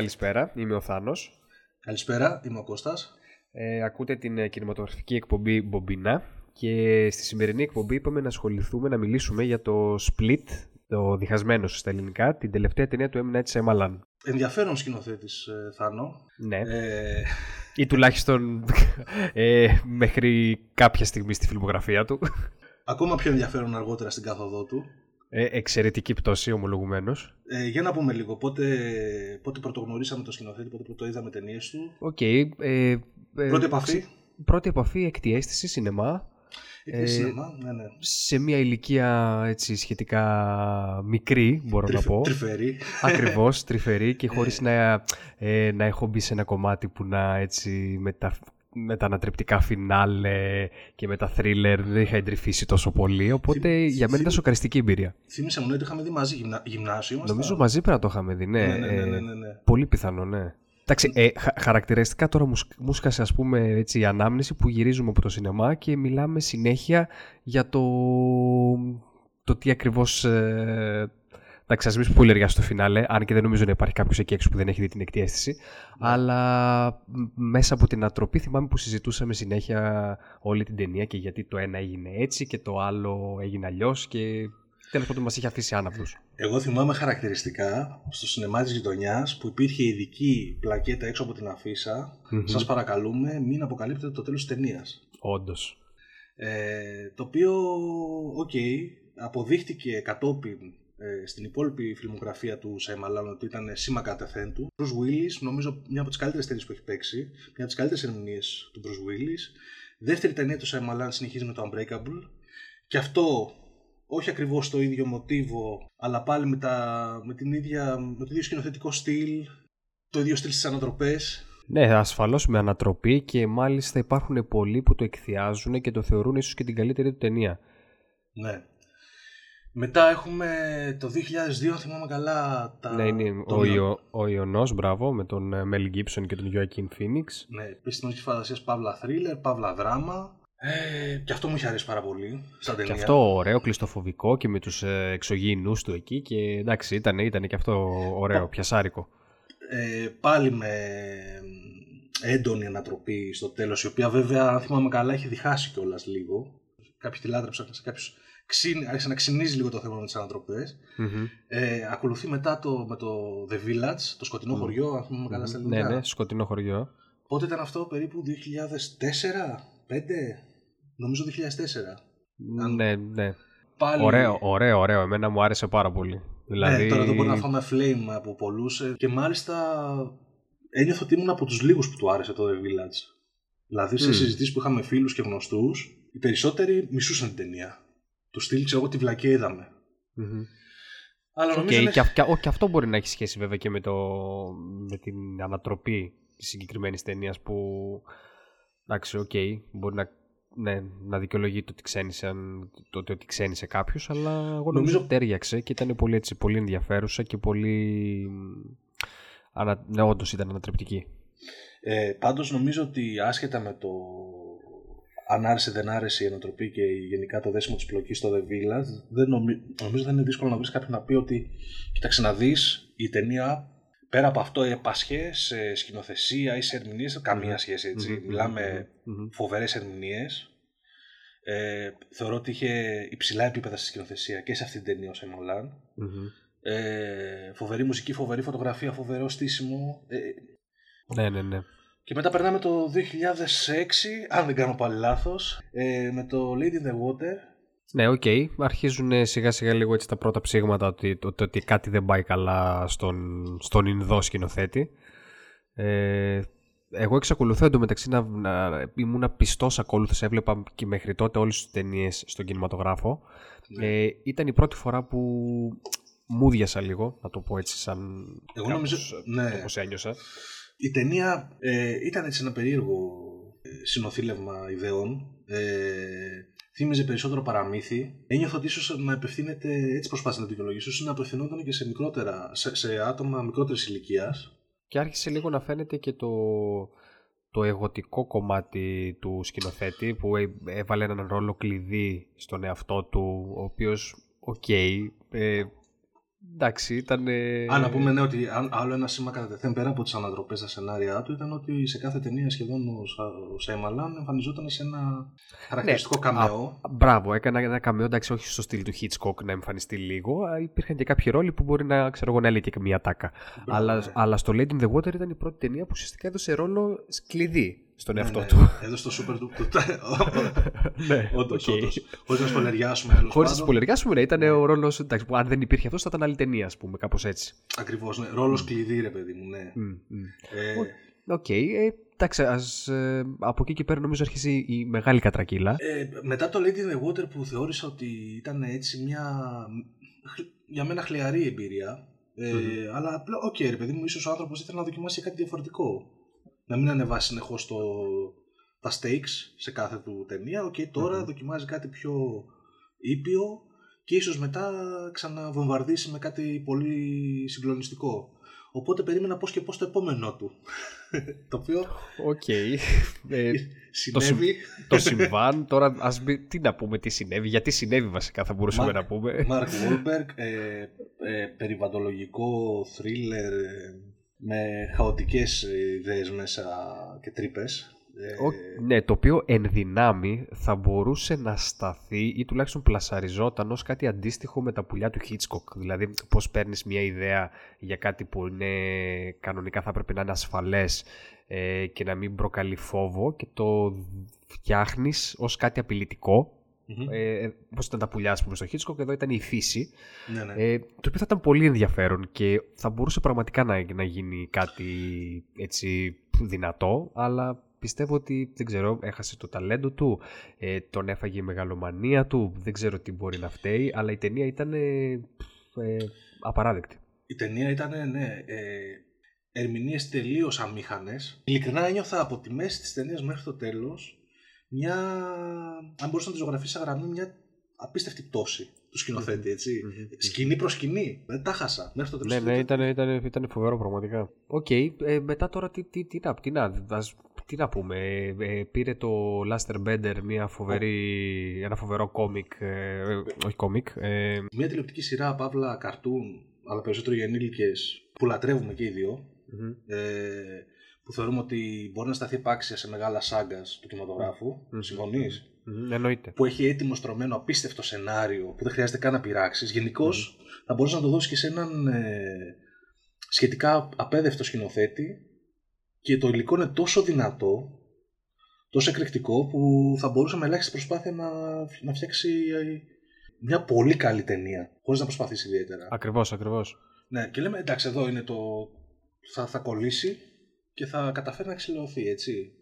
καλησπέρα. Είμαι ο Θάνος. Καλησπέρα, είμαι ο Κώστας. Ε, ακούτε την ε, κινηματογραφική εκπομπή Μπομπίνα και στη σημερινή εκπομπή είπαμε να ασχοληθούμε, να μιλήσουμε για το Split, το διχασμένο στα ελληνικά, την τελευταία ταινία του M. Night Shyamalan. Ενδιαφέρον σκηνοθέτης, ε, Θάνο. Ναι. Ε... Ή τουλάχιστον ε, μέχρι κάποια στιγμή στη φιλμογραφία του. Ακόμα πιο ενδιαφέρον αργότερα στην κάθοδό του. Ε, εξαιρετική πτώση, ομολογουμένως. Ε, για να πούμε λίγο, πότε, πότε πρωτογνωρίσαμε το σκηνοθέτη, πότε πρωτοείδαμε ταινίες του. OK. Okay, ε, πρώτη επαφή. Πρώτη επαφή, έκτη αίσθηση, σινεμά. Ε, σινεμά, ναι, ναι. Σε μια ηλικία έτσι, σχετικά μικρή, μπορώ να πω. Τρυφερή. Ακριβώς, τρυφερή και χωρίς να, ε, να έχω μπει σε ένα κομμάτι που να έτσι μετα, με τα ανατρεπτικά φινάλε και με τα θρίλερ δεν είχα εντρυφήσει τόσο πολύ. Οπότε για μένα ήταν σοκαριστική εμπειρία. Θύμησα μου ότι είχαμε δει μαζί γυμνα... γυμνάσιο. Νομίζω μαζί πρέπει να το είχαμε δει, ναι. Ναι, ναι, ναι, ναι, ναι. πολύ πιθανό, ναι. Εντάξει, ε, χαρακτηριστικά τώρα μου σκάσε ας πούμε έτσι η ανάμνηση που γυρίζουμε από το σινεμά και μιλάμε συνέχεια για το, το τι ακριβώς ε, Εντάξει, α μην πολύ στο φινάλε, αν και δεν νομίζω να υπάρχει κάποιος εκεί έξω που δεν έχει δει την εκτή αίσθηση. Ναι. Αλλά μέσα από την ανατροπή θυμάμαι που συζητούσαμε συνέχεια όλη την ταινία και γιατί το ένα έγινε έτσι και το άλλο έγινε αλλιώς και τέλος πάντων μας είχε αφήσει άναυδους. Εγώ θυμάμαι χαρακτηριστικά στο σινεμά της γειτονιάς που υπήρχε ειδική πλακέτα έξω από την αφίσα. Mm-hmm. Σας παρακαλούμε, μην αποκαλύπτετε το τέλος της ταινίας. Όντως. Ε, το οποίο, OK, okay, αποδείχτηκε κατόπιν ε, στην υπόλοιπη φιλμογραφία του Σιάμαλαν ότι ήταν σήμα κατεθέν του. Bruce Willis, νομίζω μια από τις καλύτερες ταινίες που έχει παίξει, μια από τις καλύτερες ερμηνείες του Bruce Willis. Δεύτερη ταινία του Σαϊμαλάν συνεχίζει με το Unbreakable. Και αυτό όχι ακριβώς το ίδιο μοτίβο, αλλά πάλι με, τα, με, την ίδια, με το ίδιο σκηνοθετικό στυλ, το ίδιο στυλ στις ανατροπές. Ναι, ασφαλώς με ανατροπή και μάλιστα υπάρχουν πολλοί που το εκθιάζουν και το θεωρούν ίσως και την καλύτερη του ταινία. Ναι. Μετά έχουμε το 2002, αν θυμάμαι καλά. Τα... Ναι, είναι ο, Ιω, ο Ιωνός, μπράβο, με τον Μέλ Γκίψον και τον Γιώακιν Φίνιξ. Ναι, επιστημονική φαντασία, παύλα θρίλερ, παύλα δράμα. Ε, και αυτό μου είχε αρέσει πάρα πολύ σαν ταινία. Και αυτό ωραίο, κλειστοφοβικό και με τους ε, εξωγήινους του εκεί και εντάξει, ήταν, ήταν και αυτό ωραίο, πιασάρικο. Ε, πάλι με έντονη ανατροπή στο τέλος, η οποία βέβαια, αν θυμάμαι καλά, έχει διχάσει κιόλας λίγο. Κάποιοι τη λάτρεψαν, σε κάποιους άρχισε να ξυνίζει λίγο το θέμα με τις ανατροπές. Ε, ακολουθεί μετά το, με το The Village, το σκοτεινό χωριό, αν πούμε καλά στα ελληνικά. Ναι, ναι, σκοτεινό χωριό. Πότε ήταν αυτό, περίπου 2004, 2005, νομίζω 2004. Ναι, ναι. Πάλι... Ωραίο, ωραίο, ωραίο. Εμένα μου άρεσε πάρα πολύ. Δηλαδή... Ναι, τώρα δεν μπορεί να φάμε flame από πολλούς. Ε, και μάλιστα ένιωθα ότι ήμουν από τους λίγους που του άρεσε το The Village. Δηλαδή σε mm. συζητήσεις που είχαμε φίλους και γνωστούς, οι περισσότεροι μισούσαν την ταινία του στυλ, ξέρω εγώ, τη βλακία είδαμε. Mm-hmm. Αλλά νομίζω okay, και, και, αυτό μπορεί να έχει σχέση βέβαια και με, το, με την ανατροπή της συγκεκριμένης ταινίας που. Εντάξει, OK, okay, μπορεί να, ναι, να δικαιολογεί το ότι ξένισε, το, ότι ξένισε κάποιος, αλλά εγώ νομίζω ότι ταίριαξε και ήταν πολύ, έτσι, πολύ ενδιαφέρουσα και πολύ. Ανα, ναι, όντως ήταν ανατρεπτική. Ε, πάντως νομίζω ότι άσχετα με το αν άρεσε δεν άρεσε η ανατροπή και γενικά το δέσιμο της πλοκής στο The Village, δεν νομι... νομίζω δεν είναι δύσκολο να βρεις κάποιον να πει ότι κοίταξε να δεις η ταινία πέρα από αυτό έπασχε σε σκηνοθεσία ή σε ερμηνείες. Καμία σχέση έτσι. Mm-hmm. Μιλάμε mm-hmm. φοβερές ερμηνείες. Ε, θεωρώ ότι είχε υψηλά επίπεδα στη σκηνοθεσία και σε αυτή την ταινία ο Σεμολάν. Mm-hmm. Ε, φοβερή μουσική, φοβερή φωτογραφία, φοβερό στήσιμο. Ε, ναι, ναι, ναι. Και μετά περνάμε το 2006, αν δεν κάνω πάλι λάθος, ε, με το Lady in the Water. Ναι, OK. Okay. Αρχίζουν σιγά σιγά λίγο έτσι τα πρώτα ψήγματα ότι, ότι, ότι κάτι δεν πάει καλά στον, στον Ινδό σκηνοθέτη. Ε, εγώ εξακολουθώ εντωμεταξύ να, να ήμουν πιστός ακόλουθος. Έβλεπα και μέχρι τότε όλες τις ταινίες στον κινηματογράφο. Ναι. Ε, ήταν η πρώτη φορά που μούδιασα λίγο, να το πω έτσι, σαν. Εγώ νομίζω. Ναι. Όπως ένιωσα. Η ταινία ε, ήταν έτσι ένα περίεργο ε, συνοθήλευμα ιδεών. Ε, θύμιζε περισσότερο παραμύθι. Ένιωθα ότι ίσως να απευθύνεται, έτσι προσπάθησα να δικαιολογήσω, ίσως να απευθυνόταν και σε, μικρότερα, σε, σε άτομα μικρότερης ηλικίας. Και άρχισε λίγο να φαίνεται και το, το εγωτικό κομμάτι του σκηνοθέτη που έβαλε έναν ρόλο κλειδί στον εαυτό του, ο οποίος, OK, okay, ε, Εντάξει, ήταν. Α, να πούμε ναι, ότι άλλο ένα σήμα κατατεθέν πέρα από τις ανατροπές στα σενάρια του ήταν ότι σε κάθε ταινία σχεδόν ο, ο Σιάμαλαν εμφανιζόταν σε ένα χαρακτηριστικό ναι, καμεό. μπράβο, έκανε ένα καμεό, εντάξει, όχι στο στυλ του Hitchcock να εμφανιστεί λίγο. Υπήρχαν και κάποιοι ρόλοι που μπορεί να, ξέρω εγώ, να έλεγε και μια ατάκα. αλλά, ναι. αλλά στο Lady in the Water ήταν η πρώτη ταινία που ουσιαστικά έδωσε ρόλο κλειδί στον ναι, εαυτό ναι, του. Εδώ στο Super του. ναι, όντως. Χωρίς να σποϊλεριάσουμε. Χωρίς να σποϊλεριάσουμε, ναι, ήταν ο ρόλος. που αν δεν υπήρχε αυτός, θα ήταν άλλη ταινία, ας πούμε, κάπως έτσι. Ακριβώς. Ναι. Ρόλος κλειδί, ρε παιδί μου, ναι. Ε, οκ. Ε, εντάξει, ας, ε, από εκεί και πέρα νομίζω αρχίζει η μεγάλη κατρακύλα. Ε, μετά το Lady in the Water που θεώρησα ότι ήταν έτσι μια για μένα χλιαρή εμπειρία. Ε, mm-hmm. Αλλά απλά, OK, okay, ρε παιδί μου, ίσως ο άνθρωπος ήθελε να δοκιμάσει κάτι διαφορετικό να μην ανεβάσει συνεχώς τα stakes σε κάθε του ταινία. OK, okay, τώρα δοκιμάζει κάτι πιο ήπιο και ίσως μετά ξαναβομβαρδίσει με κάτι πολύ συγκλονιστικό. Οπότε περίμενα πώς και πώς το επόμενό του. το οποίο... OK. Okay. Ε, συνέβη. Το, συμβάν. Τώρα ας μπει, τι να πούμε, τι συνέβη. Γιατί συνέβη βασικά θα μπορούσαμε να πούμε. Μάρκ Βόλμπεργκ, ε, ε, περιβαλλοντολογικό θρίλερ με χαοτικές ιδέες μέσα και τρύπες. Ε, ναι, το οποίο εν δυνάμει θα μπορούσε να σταθεί ή τουλάχιστον πλασαριζόταν ως κάτι αντίστοιχο με τα πουλιά του Hitchcock. Δηλαδή πώς παίρνεις μια ιδέα για κάτι που είναι, κανονικά θα πρέπει να είναι ασφαλές ε, και να μην προκαλεί φόβο και το φτιάχνεις ως κάτι απειλητικό Mm-hmm. Ε, όπως ήταν τα πουλιά πούμε, στο Hitchcock, εδώ ήταν η φύση. Ναι, ναι. Ε, το οποίο θα ήταν πολύ ενδιαφέρον και θα μπορούσε πραγματικά να, να γίνει κάτι έτσι δυνατό, αλλά πιστεύω ότι δεν ξέρω, έχασε το ταλέντο του, ε, τον έφαγε η μεγαλομανία του, δεν ξέρω τι μπορεί να φταίει, αλλά η ταινία ήταν ε, απαράδεκτη. Η ταινία ήταν, ναι, ε, ερμηνείες τελείως αμήχανες. Ειλικρινά ένιωθα από τη μέση της ταινίας μέχρι το τέλος μια, αν μπορούσα να τη ζωγραφίσει σαν γραμμή, μια απίστευτη πτώση του σκηνοθέτη, έτσι. Mm-hmm. Σκηνή προς σκηνή. Δεν τα χάσα μέχρι το τέλος. Ναι, ναι, ήταν, ήταν, ήταν φοβερό πραγματικά. OK, okay, ε, μετά τώρα τι, τι, τι, να, τι, να, τι να πούμε. Ε, πήρε το Last Airbender μια φοβερή, ένα φοβερό κόμικ. Ε, όχι κόμικ. Ε, μια τηλεοπτική σειρά, παύλα, καρτούν, αλλά περισσότερο για ενήλικες που λατρεύουμε και οι δυο mm-hmm. Ε, που θεωρούμε ότι μπορεί να σταθεί επάξια σε μεγάλα σάγκας του κινηματογράφου. Mm. Συμφωνείς; Mm, εννοείται. Που έχει έτοιμο στρωμένο απίστευτο σενάριο που δεν χρειάζεται καν να πειράξεις. Γενικώς θα μπορούσες να το δώσεις και σε έναν ε, σχετικά απέδευτο σκηνοθέτη και το υλικό είναι τόσο δυνατό, τόσο εκρηκτικό που θα μπορούσε με ελάχιστη προσπάθεια να, να φτιάξει ε, μια πολύ καλή ταινία, χωρίς να προσπαθήσει ιδιαίτερα. Ακριβώς, ακριβώς. Ναι, και λέμε εντάξει, εδώ είναι το. Θα, θα κολλήσει και θα καταφέρει να ξυλωθεί, έτσι.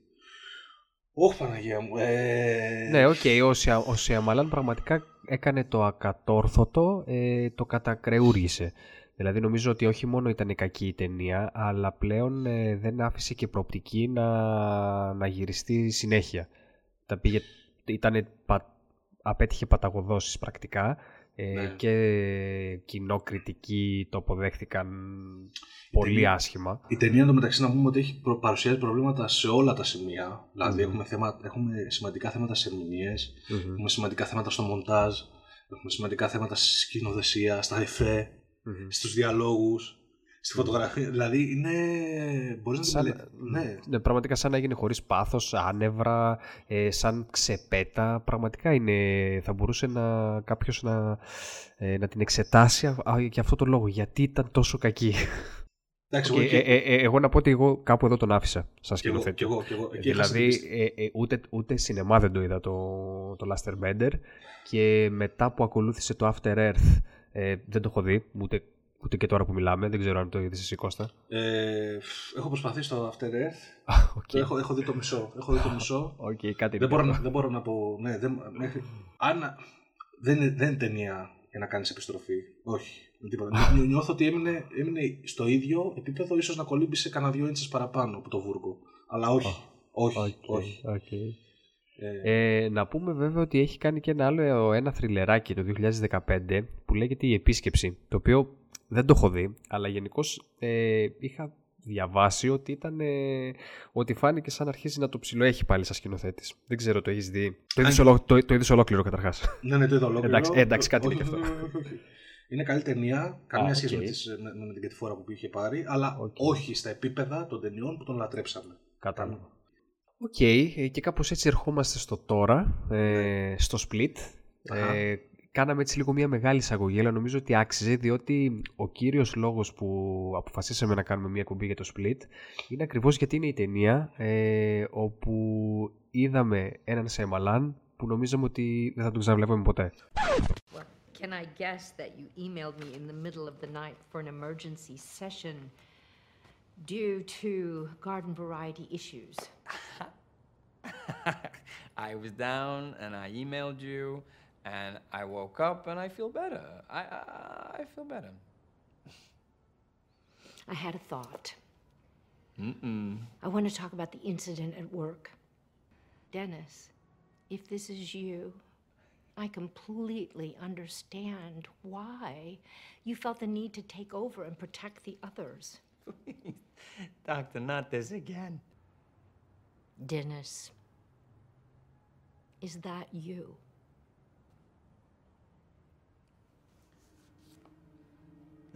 Όχι Παναγία μου. Ε... Ναι, OK, okay, ο, Σιαμαλάν πραγματικά έκανε το ακατόρθωτο, ε, το κατακρεούργησε. Δηλαδή νομίζω ότι όχι μόνο ήταν κακή η ταινία, αλλά πλέον ε, δεν άφησε και προοπτική να, να γυριστεί συνέχεια. Τα πήγε, ήτανε, απέτυχε παταγωδώς πρακτικά ε, ναι. και κοινό κριτική το αποδέχτηκαν πολύ ταινία, άσχημα. Η ταινία εντωμεταξύ να πούμε ότι έχει προ, παρουσιάζει προβλήματα σε όλα τα σημεία. Δηλαδή έχουμε, θέμα, έχουμε σημαντικά θέματα σε ερμηνειε έχουμε σημαντικά θέματα στο μοντάζ, έχουμε σημαντικά θέματα στη σκηνοθεσία, στα εφέ, mm-hmm. στους διαλόγους στη φωτογραφία. Δηλαδή είναι. Μπορείς να σαν, την ναι. ναι. Πραγματικά σαν να έγινε χωρίς πάθος, άνευρα, ε, σαν ξεπέτα. Πραγματικά είναι. Θα μπορούσε να κάποιος να, ε, να την εξετάσει για αυτό το λόγο. Γιατί ήταν τόσο κακή. Εντάξει, okay, και... ε, ε, ε, εγώ να πω ότι εγώ κάπου εδώ τον άφησα σαν σκηνοθέτη. Και εγώ, και εγώ, και δηλαδή ούτε, ούτε σινεμά δεν το είδα το, το Laster Bender και μετά που ακολούθησε το After Earth δεν το έχω δει, ούτε Ούτε και τώρα που μιλάμε, δεν ξέρω αν το είδες εσύ Κώστα. Ε, έχω προσπαθήσει στο After Earth. okay. έχω, έχω δει το μισό. Έχω δει το μισό. Okay, κάτι δεν, μπορώ να, δεν μπορώ να πω. Ναι, δεν, μέχρι, αν, δεν, είναι, δεν είναι ταινία για να κάνεις επιστροφή. Όχι. Τίποτα. Νιώθω ότι έμεινε, έμεινε στο ίδιο επίπεδο, ίσως να κολύμπησε κανένα δύο ίντσες παραπάνω από το βούρκο. Αλλά όχι. όχι, okay, όχι. Okay. Ε, ε, να πούμε βέβαια ότι έχει κάνει και ένα άλλο ένα θρυλεράκι το 2015 που λέγεται Η Επίσκεψη, το οποίο δεν το έχω δει, αλλά γενικώς ε, είχα διαβάσει ότι ήταν. Ε, ότι φάνηκε σαν αρχίζει να το ψιλοέχει πάλι σαν σκηνοθέτης. Δεν ξέρω, το έχεις δει. Το είδες ολόκληρο καταρχάς. Ναι, ναι, το είδα ολόκληρο. εντάξει, εντάξει, κάτι είναι και αυτό. Είναι καλή ταινία, καμία σχέση με, τις, με, με, την κατηφόρα που είχε πάρει, αλλά όχι στα επίπεδα των ταινιών που τον λατρέψαμε. Κατάλαβα. OK, okay, και κάπως έτσι ερχόμαστε στο τώρα, ε, ναι. στο Split. Ε, κάναμε έτσι λίγο μια μεγάλη εισαγωγή, αλλά νομίζω ότι άξιζε, διότι ο κύριος λόγος που αποφασίσαμε να κάνουμε μια κουμπί για το Split είναι ακριβώς γιατί είναι η ταινία ε, όπου είδαμε έναν Σαϊμαλάν που νομίζαμε ότι δεν θα τον ξαναβλέπαμε ποτέ. Can I guess that you emailed me in the middle of the night for an emergency session due to garden variety issues? I was down and I emailed you and I woke up and I feel better. I, I, I feel better. I had a thought. Mm-mm. I want to talk about the incident at work. Dennis, if this is you, I completely understand why you felt the need to take over and protect the others. Please, doctor, not this again. Dennis, is that you?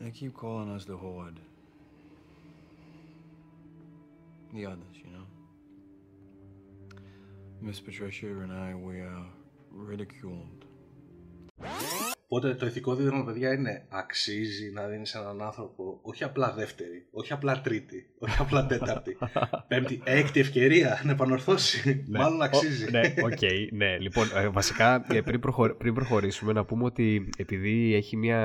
They keep calling us the Horde. The others, you know. Miss Patricia and I, we are ridiculed. Οπότε το ηθικό δίδυμο, παιδιά, είναι αξίζει να δίνεις σε έναν άνθρωπο όχι απλά δεύτερη, όχι απλά τρίτη, όχι απλά τέταρτη, πέμπτη, έκτη ευκαιρία να επανορθώσει. Ναι. Μάλλον αξίζει. ναι, OK, okay, ναι. Λοιπόν, ε, βασικά ε, πριν, προχω... πριν προχωρήσουμε να πούμε ότι επειδή έχει μια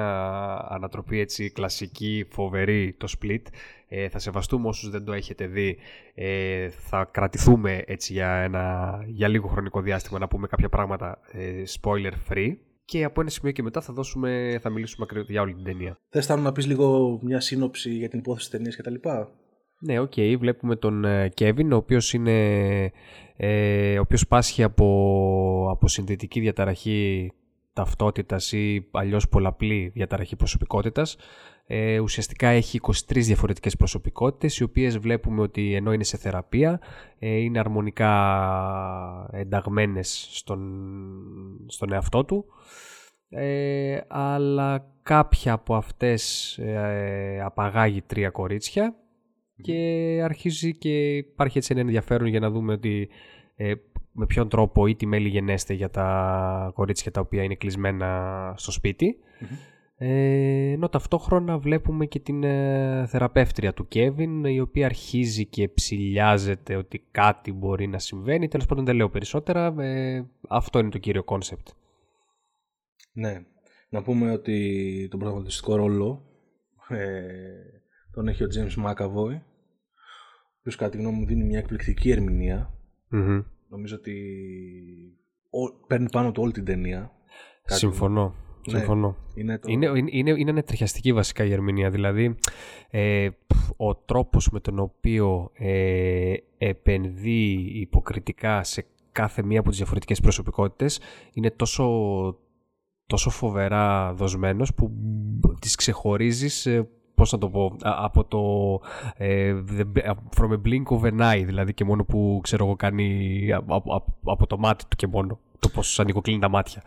ανατροπή έτσι κλασική, φοβερή το Split, ε, θα σεβαστούμε όσους δεν το έχετε δει. Ε, θα κρατηθούμε έτσι για, ένα, για λίγο χρονικό διάστημα να πούμε κάποια πράγματα ε, spoiler free και από ένα σημείο και μετά θα, δώσουμε, θα μιλήσουμε ακριβώς για όλη την ταινία. Θες να πεις λίγο μια σύνοψη για την υπόθεση της ταινίας και τα λοιπά; Ναι, OK. Okay. Βλέπουμε τον Κέβιν, ο οποίος είναι... Ε, ο οποίος πάσχει από, από συνδετική διαταραχή ταυτότητας ή αλλιώς πολλαπλή διαταραχή προσωπικότητας. Ε, ουσιαστικά έχει 23 διαφορετικές προσωπικότητες οι οποίες βλέπουμε ότι ενώ είναι σε θεραπεία ε, είναι αρμονικά ενταγμένες στον, στον εαυτό του. Ε, αλλά κάποια από αυτές ε, απαγάγει τρία κορίτσια και αρχίζει και υπάρχει έτσι ένα ενδιαφέρον για να δούμε ότι ε, με ποιον τρόπο ή τι μέλλει γενέσθαι για τα κορίτσια τα οποία είναι κλεισμένα στο σπίτι ε, ενώ ταυτόχρονα βλέπουμε και την ε, θεραπεύτρια του Κέβιν η οποία αρχίζει και ψυλλιάζεται ότι κάτι μπορεί να συμβαίνει. Τέλος πάντων δεν λέω περισσότερα. Ε, αυτό είναι το κύριο concept. Ναι. Να πούμε ότι τον πρωταγωνιστικό ρόλο ε, τον έχει ο James McAvoy ο οποίος κατά τη γνώμη μου δίνει μια εκπληκτική Νομίζω ότι παίρνει πάνω του όλη την ταινία. Συμφωνώ. Ναι, Συμφωνώ. Είναι, το... είναι, είναι, είναι τριχιαστική βασικά η ερμηνεία. Δηλαδή, ε, ο τρόπος με τον οποίο ε, επενδύει υποκριτικά σε κάθε μία από τις διαφορετικές προσωπικότητες είναι τόσο, τόσο φοβερά δοσμένος που τις ξεχωρίζεις ε, πώς να το πω, από το ε, from a blink of an eye, δηλαδή και μόνο που ξέρω εγώ κάνει από, από το μάτι του και μόνο το πώς ανοιγοκλίνει τα μάτια.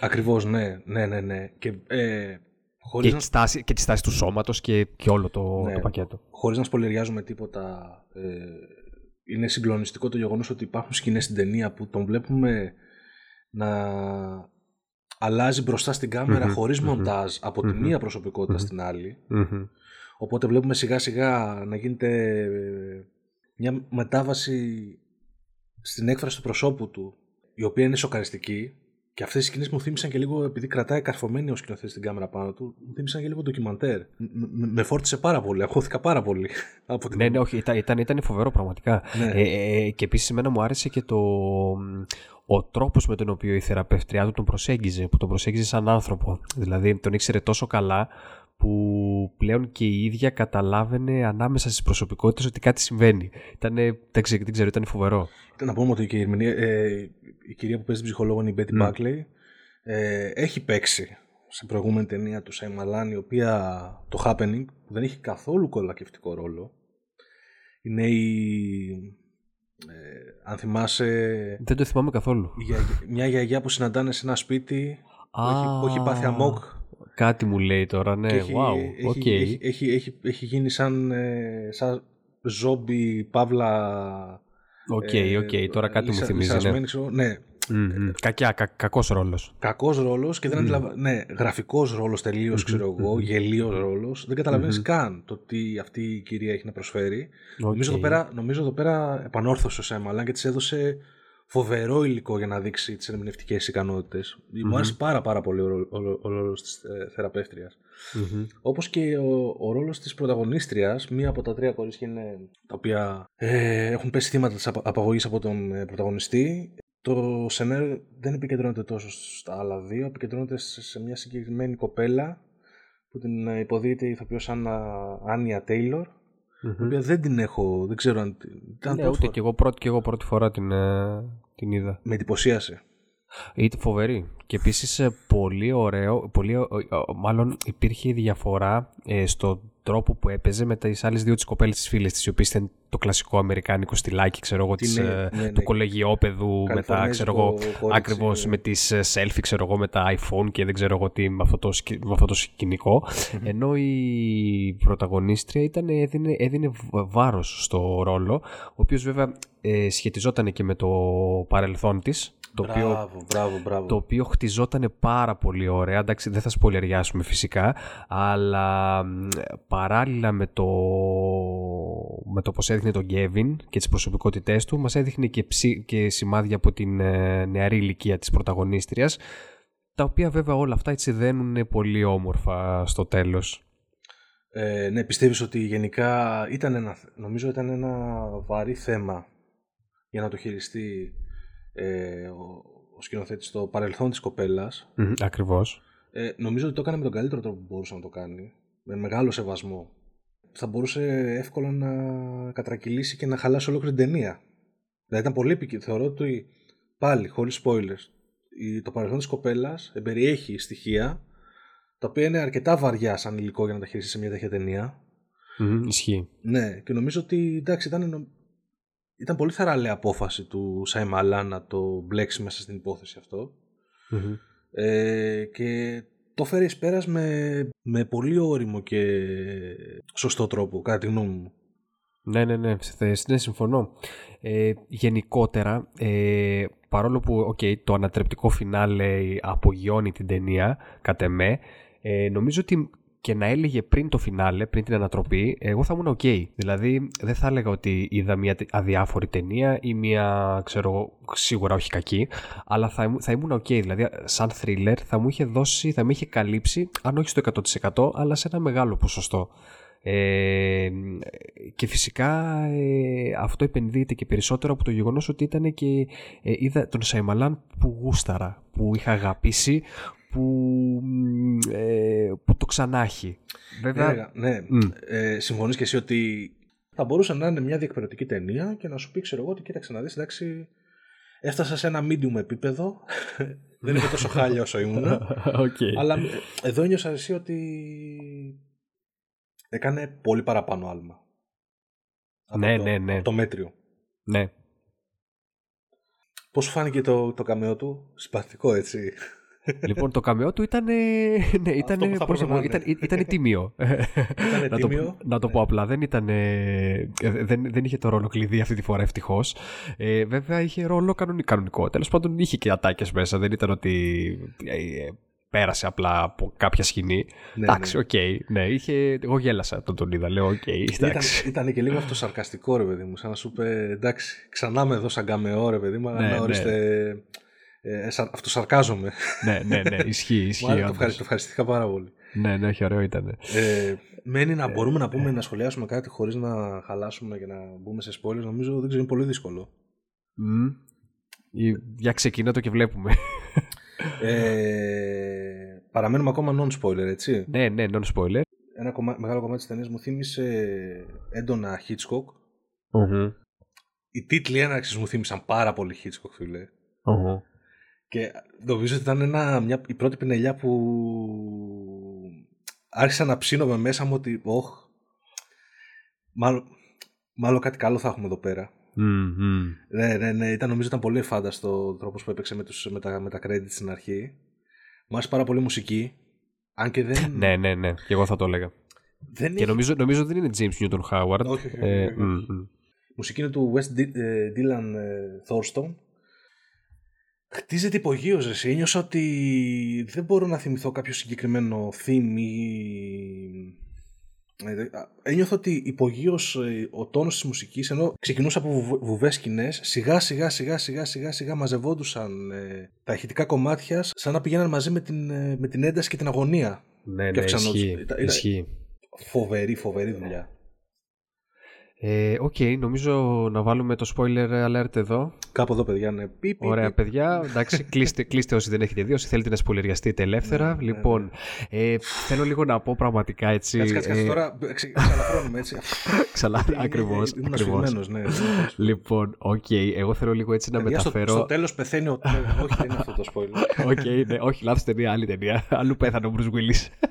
Ακριβώς, ναι, ναι, ναι, ναι. Και, ε, χωρίς και, να... τη στάση, και τη στάση του σώματος και, και όλο το, ναι, το πακέτο. Χωρίς να σπολεριάζουμε τίποτα, ε, είναι συγκλονιστικό το γεγονός ότι υπάρχουν σκηνές στην ταινία που τον βλέπουμε να αλλάζει μπροστά στην καμερα mm χωρίς μοντάζ από τη μία προσωπικότητα στην άλλη. Οπότε βλέπουμε σιγά σιγά να γίνεται ε, μια μετάβαση στην έκφραση του προσώπου του η οποία είναι σοκαριστική και αυτές οι σκηνές μου θύμισαν και λίγο, επειδή κρατάει καρφωμένη ο σκηνοθέτης στην κάμερα πάνω του, μου θύμισαν και λίγο ντοκιμαντέρ. Με φόρτισε πάρα πολύ, αγχώθηκα πάρα πολύ. Από την... Ναι, ναι, όχι, ήταν, ήταν, ήταν φοβερό πραγματικά. Ναι. Ε, ε, και επίσης, εμένα μου άρεσε και το, ο τρόπος με τον οποίο η θεραπεύτριά του τον προσέγγιζε, που τον προσέγγιζε σαν άνθρωπο. Δηλαδή, τον ήξερε τόσο καλά που πλέον και η ίδια καταλάβαινε ανάμεσα στις προσωπικότητες ότι κάτι συμβαίνει. Ήτανε, δεν, ξέρω, δεν ξέρω, ήταν φοβερό. Να πούμε ότι και η, ερμηνεία, ε, η κυρία που παίζει την ψυχολόγο είναι η Betty mm. Buckley. Ε, έχει παίξει σε προηγούμενη ταινία του Σιάμαλαν, η οποία το Happening, που δεν έχει καθόλου κολακευτικό ρόλο, είναι η... Ε, αν θυμάσαι... Δεν το θυμάμαι καθόλου. μια γιαγιά που συναντάνε σε ένα σπίτι, που, έχει, που έχει πάθει αμόκ Κάτι μου λέει τώρα, ναι, Και έχει, wow, έχει, οκ. έχει, έχει, έχει, έχει γίνει σαν, ε, σαν ζόμπι, παύλα... Οκ, ε, οκ, τώρα κάτι μου λυσα- θυμίζει, ναι. λυσασμένη, ξέρω, ναι. Μμμ. Κακιά, κα, κακός ρόλος. Κακός ρόλος και δεν αντιλαβα... Ναι, γραφικός ρόλος τελείως, ξέρω εγώ, γελοίος ρόλος. Δεν καταλαβαίνεις καν το τι αυτή η κυρία έχει να προσφέρει. Νομίζω, Οκ. εδώ πέρα, νομίζω εδώ πέρα επανόρθωσε ο Σιάμαλαν και της έδωσε φοβερό υλικό για να δείξει τις ερμηνευτικές ικανότητες. Μου άρεσε πάρα πάρα πολύ ο, ρόλο- ο, ρόλο- ο ρόλος της ε, θεραπεύτριας. Μμμ. Όπως και ο, ο ρόλος της πρωταγωνίστριας, μία από τα τρία κορίτσια είναι τα οποία ε, έχουν πέσει θύματα της απα- απαγωγής από τον ε, πρωταγωνιστή. Το σενάριο δεν επικεντρώνεται τόσο στα άλλα δύο, επικεντρώνεται σε, σε μια συγκεκριμένη κοπέλα που την ε, υποδίεται η ηθοποιός σαν Άνια Τέιλορ, Μμμ. η οποία δεν την έχω, δεν ξέρω αν... την- Ήταν Ναι, πρώτη ούτε φορά. και εγώ, πρώτη, και εγώ πρώτη φορά την, ε, την είδα. Με εντυπωσίασε. Ήταν φοβερή. Και επίσης πολύ ωραίο, πολύ, ο- ο- μάλλον υπήρχε διαφορά ε, στον τρόπο που έπαιζε με τις άλλες δύο τι κοπέλες της φίλε της, οι οποίες ήταν το κλασικό αμερικάνικο στυλάκι, ξέρω εγώ, Τι της, ναι, ε, ναι, ναι. του κολεγιόπεδου, μετά, Καλιφορνέζικο ξέρω εγώ, κορίτσι, ακριβώς ναι. με τις selfie, ξέρω εγώ, με τα iPhone και δεν ξέρω εγώ τι, με αυτό το, σκη- με αυτό το σκηνικό. Ενώ η πρωταγωνίστρια ήταν, έδινε, έδινε β- βάρος στο ρόλο, ο οποίος βέβαια ε, σχετιζόταν και με το παρελθόν της, το οποίο Μπράβο, μπράβο, μπράβο. το οποίο χτιζόταν πάρα πολύ ωραία. Εντάξει, δεν θα σπολεριάσουμε φυσικά, αλλά μ, παράλληλα με το, με το πώς έδειχνε τον Γκέβιν και τις προσωπικότητές του, μας έδειχνε και, ψη, και σημάδια από την ε, νεαρή ηλικία της πρωταγωνίστριας, τα οποία βέβαια όλα αυτά έτσι δένουν πολύ όμορφα στο τέλος. Ε, ναι, πιστεύεις ότι γενικά ήταν ένα, νομίζω ήταν ένα βαρύ θέμα για να το χειριστεί ε, ο, ο σκηνοθέτης το παρελθόν της κοπέλας. Μμμ, ακριβώς. Ε, νομίζω ότι το έκανε με τον καλύτερο τρόπο που μπορούσε να το κάνει. Με μεγάλο σεβασμό. Θα μπορούσε εύκολα να κατρακυλήσει και να χαλάσει ολόκληρη την ταινία. Δηλαδή ήταν πολύ επικίνδυνο. Θεωρώ ότι πάλι, χωρίς spoilers, η- το παρελθόν της κοπέλας εμπεριέχει στοιχεία τα οποία είναι αρκετά βαριά σαν υλικό για να τα χειριστεί σε μια τέτοια ταινία. Μμμ, ισχύει. Ναι, και νομίζω ότι εντάξει, ήταν, νο- ήταν πολύ θαραλέα απόφαση του Σαϊμαλά να το μπλέξει μέσα στην υπόθεση αυτό. Μμμ. Ε, και το φέρει εις πέρας με, με πολύ όριμο και σωστό τρόπο, κατά τη γνώμη μου. Ναι, ναι, ναι, θε- ναι συμφωνώ. Ε, γενικότερα, ε, παρόλο που okay, το ανατρεπτικό φινάλε απογειώνει την ταινία, κατ' εμέ, ε, νομίζω ότι και να έλεγε πριν το φινάλε, πριν την ανατροπή, εγώ θα ήμουν ok. Δηλαδή, δεν θα έλεγα ότι είδα μια τε- αδιάφορη ταινία ή μια, ξέρω εγώ, σίγουρα όχι κακή, αλλά θα, ήμουν- θα ήμουν ok. Δηλαδή, σαν thriller θα μου είχε δώσει, θα με είχε καλύψει, αν όχι στο 100%, αλλά σε ένα μεγάλο ποσοστό. Ε, και φυσικά ε, αυτό επενδύεται και περισσότερο από το γεγονός ότι ήταν και ε, είδα τον Σαϊμαλάν που γούσταρα, που είχα αγαπήσει, που, μ, ε, που το ξανάχει. Βέβαια, Ναι, ναι. Μμ. Ε, συμφωνείς και εσύ ότι θα μπορούσε να είναι μια διεκπαιρεωτική ταινία και να σου πει, ξέρω εγώ, ότι κοίταξε να δεις, εντάξει, έφτασα σε ένα medium επίπεδο, δεν είμαι τόσο χάλια όσο ήμουν, οκ. αλλά ε, εδώ ένιωσα εσύ ότι έκανε πολύ παραπάνω άλμα. Από Ναι, το- ναι, ναι. από Το μέτριο. ναι. Πώς σου φάνηκε το, το καμεό του, συμπαθητικό έτσι. Λοιπόν, το καμεό του ήταν. Ναι, ήταν, που θα πώς να πρέπει πω, να ήταν, ήταν τίμιο. Ήτανε να, το, τίμιο. να το πω απλά. Δεν, ήταν, ε, δεν, δεν είχε το ρόλο κλειδί αυτή τη φορά, ευτυχώς. Ε, βέβαια, είχε ρόλο κανονικό. κανονικό. Τέλος πάντων, είχε και ατάκες μέσα. Δεν ήταν ότι ε, πέρασε απλά από κάποια σκηνή. Ναι, εντάξει, ναι. οκ. ναι, είχε, εγώ γέλασα όταν τον είδα. Λέω, οκ, Ήταν, εντάξει. ήταν και λίγο αυτό σαρκαστικό ρε παιδί μου, σαν να σου είπε εντάξει, ξανά 'μαι εδώ σαν καμεό ρε παιδί μου, αλλά Ναι, να ναι. Ορίστε, ε, σα, αυτοσαρκάζομαι. ναι, ναι, ναι, ισχύει, Μου ισχύει. άρεσε, το, όντως. ευχαριστώ, το ευχαριστήθηκα πάρα πολύ. Ναι, ναι, όχι, ωραίο ήταν. Ε, μένει να μπορούμε να πούμε, να σχολιάσουμε κάτι χωρίς να χαλάσουμε και να μπούμε σε spoilers, νομίζω δεν ξέρω, είναι πολύ δύσκολο. Μμ. Ή- Για ξεκίνα το και βλέπουμε. Ε, παραμένουμε ακόμα non-spoiler, έτσι. ναι, ναι, non-spoiler. Ένα κομμά- μεγάλο κομμάτι της ταινίας μου θύμισε έντονα Hitchcock. Μμμ. Οι τίτλοι έναρξης μου θύμισαν πάρα πολύ Hitchcock, φίλε. Μμμ. Και νομίζω ότι ήταν ένα, μια, η πρώτη πινελιά που άρχισα να ψήνομαι μέσα μου ότι όχ, μάλλον, μάλλον κάτι καλό θα έχουμε εδώ πέρα. Μμμ, μμμ. Ναι, ναι, ναι, ήταν, νομίζω ήταν πολύ εφάνταστο ο τρόπος που έπαιξε με, τους, με, τα, με τα credits στην αρχή. Μου άρεσε πάρα πολύ η μουσική. Αν και δεν. Ναι, ναι, ναι. Και εγώ θα το έλεγα. δεν Και έχει- νομίζω, νομίζω δεν είναι James Newton Howard. Όχι, όχι, όχι, Ε, όχι, μ, όχι. μ. Μουσική είναι του West Di- ε, Dylan ε, Thornton. Χτίζεται υπογείως, ρε. εσύ. Ένιωσα ότι δεν μπορώ να θυμηθώ κάποιο συγκεκριμένο theme ή... Ε, δε- α, Ένιωθα ότι υπογείως ε, ο τόνος της μουσικής ενώ ξεκινούσε από βου- βουβές σκηνές σιγά σιγά σιγά σιγά σιγά σιγά μαζευόντουσαν ε, τα ηχητικά κομμάτια σαν να πηγαίναν μαζί με την, ε, με την ένταση και την αγωνία. Ναι, Και ναι, αυξανόντουσαν. ισχύει. Ήταν- ήταν- ισχύει. Φοβερή, φοβερή δουλειά. Ε, Οκ, νομίζω να βάλουμε το spoiler alert εδώ. Κάπου εδώ παιδιά είναι πι, πι, Ωραία, πι. παιδιά. Εντάξει, κλείστε, κλείστε όσοι δεν έχετε δει. Όσοι θέλετε να σποϊλεριαστείτε ελεύθερα. Ναι, ναι, λοιπόν, ε, θέλω λίγο να πω πραγματικά έτσι. Κάτσε, κάτσε, κάτσε, ε, τώρα ξε- ξαλαφρώνουμε έτσι. Ξανά, Είναι- ακριβώς, Ήμουν ακριβώς. σφιγμένος, ναι. Λοιπόν, οκ, εγώ θέλω λίγο έτσι να Παιδιά, στο, μεταφέρω. στο τέλος πεθαίνει ο... Όχι, δεν είναι αυτό το spoiler. OK, ναι, όχι, λάθος ταινία, άλλη ταινία. Αλλού πέθανε ο Bruce Willis.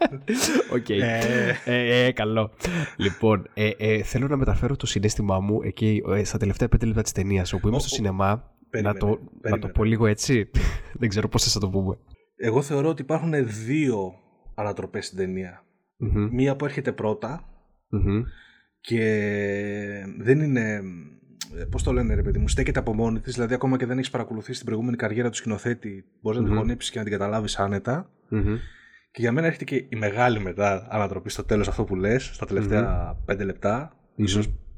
OK. Ε. Ε, ε, καλό. Λοιπόν, ε, ε, θέλω να μεταφέρω το συναίσθημά μου εκεί ε, στα τελευταία πέντε λεπτά της ταινίας, όπου είμαι Ω, στο ω, σινεμά. περίμενε, να, το, να το περίμενε. πω λίγο έτσι. Δεν ξέρω πώς θα το πούμε. Εγώ θεωρώ ότι υπάρχουν δύο ανατροπές στην ταινία. Μμμ, Μία που έρχεται πρώτα μμμ, και δεν είναι... Πώς το λένε, ρε παιδί μου, στέκεται από μόνη της. Δηλαδή, ακόμα και δεν έχεις παρακολουθήσει την προηγούμενη καριέρα του σκηνοθέτη, μπορείς να την Μμμ. χωνέψει και να την καταλάβεις άνετα. μμμ. Και για μένα έρχεται και η μεγάλη μετά ανατροπή στο τέλος αυτό που λες, στα τελευταία πέντε λεπτά, Μμμ.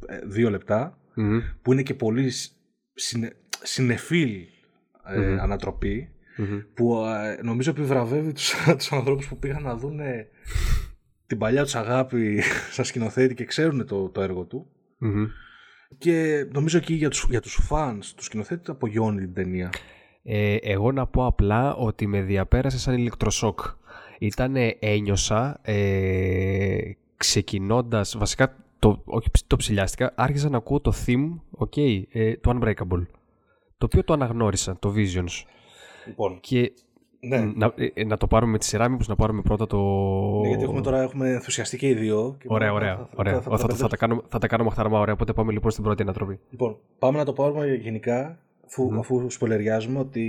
Ίσω δύο λεπτά, Μμμ, που είναι και πολύ σ- συνε, συνεφίλ ε, Μμμ. ανατροπή μμμ. που ε, νομίζω επιβραβεύει τους, τους ανθρώπους που πήγαν να δουν την παλιά τους αγάπη σαν σκηνοθέτη και ξέρουν το, το έργο του Μμμ. και νομίζω εκεί για τους, για τους fans τους σκηνοθέτη απογειώνει την ταινία. Ε, εγώ να πω απλά ότι με διαπέρασε σαν ηλεκτροσόκ. Ήτανε, ένιωσα, ε, ξεκινώντας, βασικά το, όχι ψ- το ψηλιάστηκα, άρχισα να ακούω το theme, okay, ε, το Unbreakable. Το οποίο το αναγνώρισα, το Visions. Λοιπόν, Και ναι, να, ε, ε, να το πάρουμε με τη σειρά, μήπως να πάρουμε πρώτα το... ναι, γιατί έχουμε τώρα έχουμε ενθουσιαστεί και οι δύο. και Ωραία, θα- ωραία. θα- θα- ωραία. θα- θα- Θα, θα- θα, τα κάνουμε, θα τα κάνουμε χταρμά, ωραία. Οπότε πάμε λοιπόν στην πρώτη ανατροπή. Λοιπόν, πάμε να το πάρουμε γενικά, αφού, Μμμ. αφού σπολεριάζουμε ότι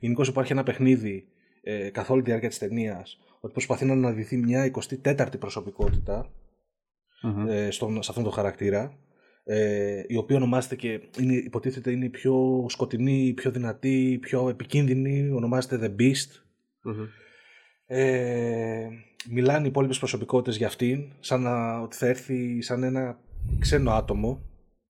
γενικώς υπάρχει ένα παιχνίδι ε, καθ' όλη τη διάρκεια της ταινίας ότι προσπαθεί να αναδυθεί μια 24η προσωπικότητα ε, στον, σε αυτόν τον χαρακτήρα ε, η οποία ονομάζεται και είναι, υποτίθεται είναι η πιο σκοτεινή, η πιο δυνατή, η πιο επικίνδυνη, ονομάζεται The Beast. Ε, μιλάνε οι υπόλοιπες προσωπικότητες για αυτήν, σαν να, ότι θα έρθει σαν ένα ξένο άτομο.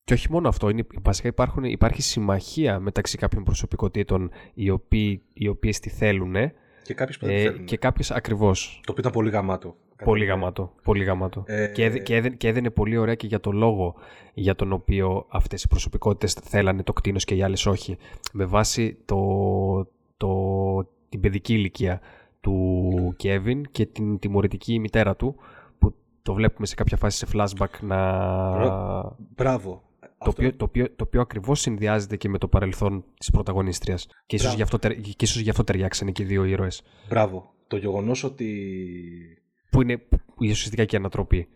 Και όχι μόνο αυτό, είναι, βασικά υπάρχουν, υπάρχει συμμαχία μεταξύ κάποιων προσωπικότητων οι, οποίοι, οι οποίες τη θέλουν Και κάποιες που δεν τη ε, θέλουν. και κάποιες ακριβώς. Το οποίο ήταν πολύ γαμάτο. Πολύ γαμάτο. Πολύ γαμάτο. Ε, και, έδε- και, έδε- και έδαινε πολύ ωραία και για το λόγο για τον οποίο αυτές οι προσωπικότητες θέλανε το κτίνος και οι άλλες όχι. Με βάση το, το, την παιδική ηλικία του Κέβιν και την τιμωρητική μητέρα του που το βλέπουμε σε κάποια φάση σε flashback να... Μπράβο. Το οποίο, το, οποίο, το οποίο ακριβώς συνδυάζεται και με το παρελθόν της πρωταγωνίστριας. Και ίσως, Μπράβο. γι αυτό, τερ- και ίσως γι' αυτό ταιριάξανε και οι δύο ήρωες. Μπράβο. Το γεγονός ότι Που είναι που ουσιαστικά και ανατροπή.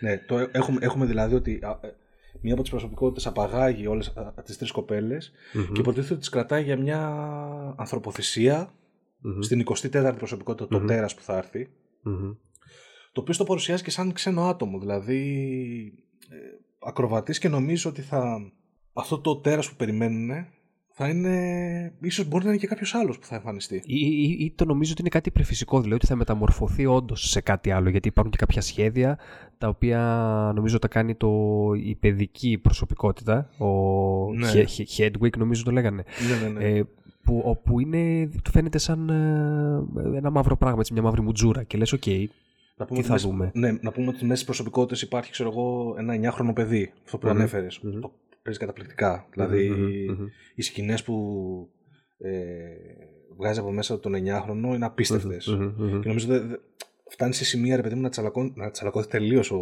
Ναι, το έ- έχουμε, έχουμε δηλαδή ότι α, ε, μία από τις προσωπικότητες απαγάγει όλες α, α, τις τρεις κοπέλες Μμμ. και υποτίθεται ότι τις κρατάει για μια ανθρωποθυσία Μμμ. στην 24η προσωπικότητα, το Μμμ. τέρας που θα έρθει, Μμμ. το οποίο το παρουσιάζει και σαν ξένο άτομο, δηλαδή ε, ακροβατής και νομίζω ότι θα, αυτό το τέρας που περιμένουν θα είναι, ίσως μπορεί να είναι και κάποιος άλλος που θα εμφανιστεί. Ή, ή, ή το νομίζω ότι είναι κάτι υπερφυσικό, δηλαδή ότι θα μεταμορφωθεί όντως σε κάτι άλλο. Γιατί υπάρχουν και κάποια σχέδια τα οποία νομίζω τα κάνει το, η παιδική προσωπικότητα. Ο Ναι. Χε- Χε- Hedwig, νομίζω το λέγανε. Ναι, ναι, ναι. Ε, που, όπου είναι, του φαίνεται σαν ε, ένα μαύρο πράγμα, έτσι, μια μαύρη μουτζούρα. Και λες, οκ, να τι ότι θα μέσα- δούμε. Ναι, να πούμε ότι μέσα στις προσωπικότητες υπάρχει, ξέρω εγώ, ένα 9χρονο παιδί. Αυτό που Μμμ, ανέφερες. μμμ. Το παίζεις καταπληκτικά. Δηλαδή, Μμμ, μμμ, οι σκηνές που ε, βγάζει από μέσα τον 9χρονο είναι απίστευτες. μμμ, μμμ, Και νομίζω ότι φτάνει σε σημεία, ρε παιδί μου, να, τσαλακώ, να τσαλακώθει τελείως ο,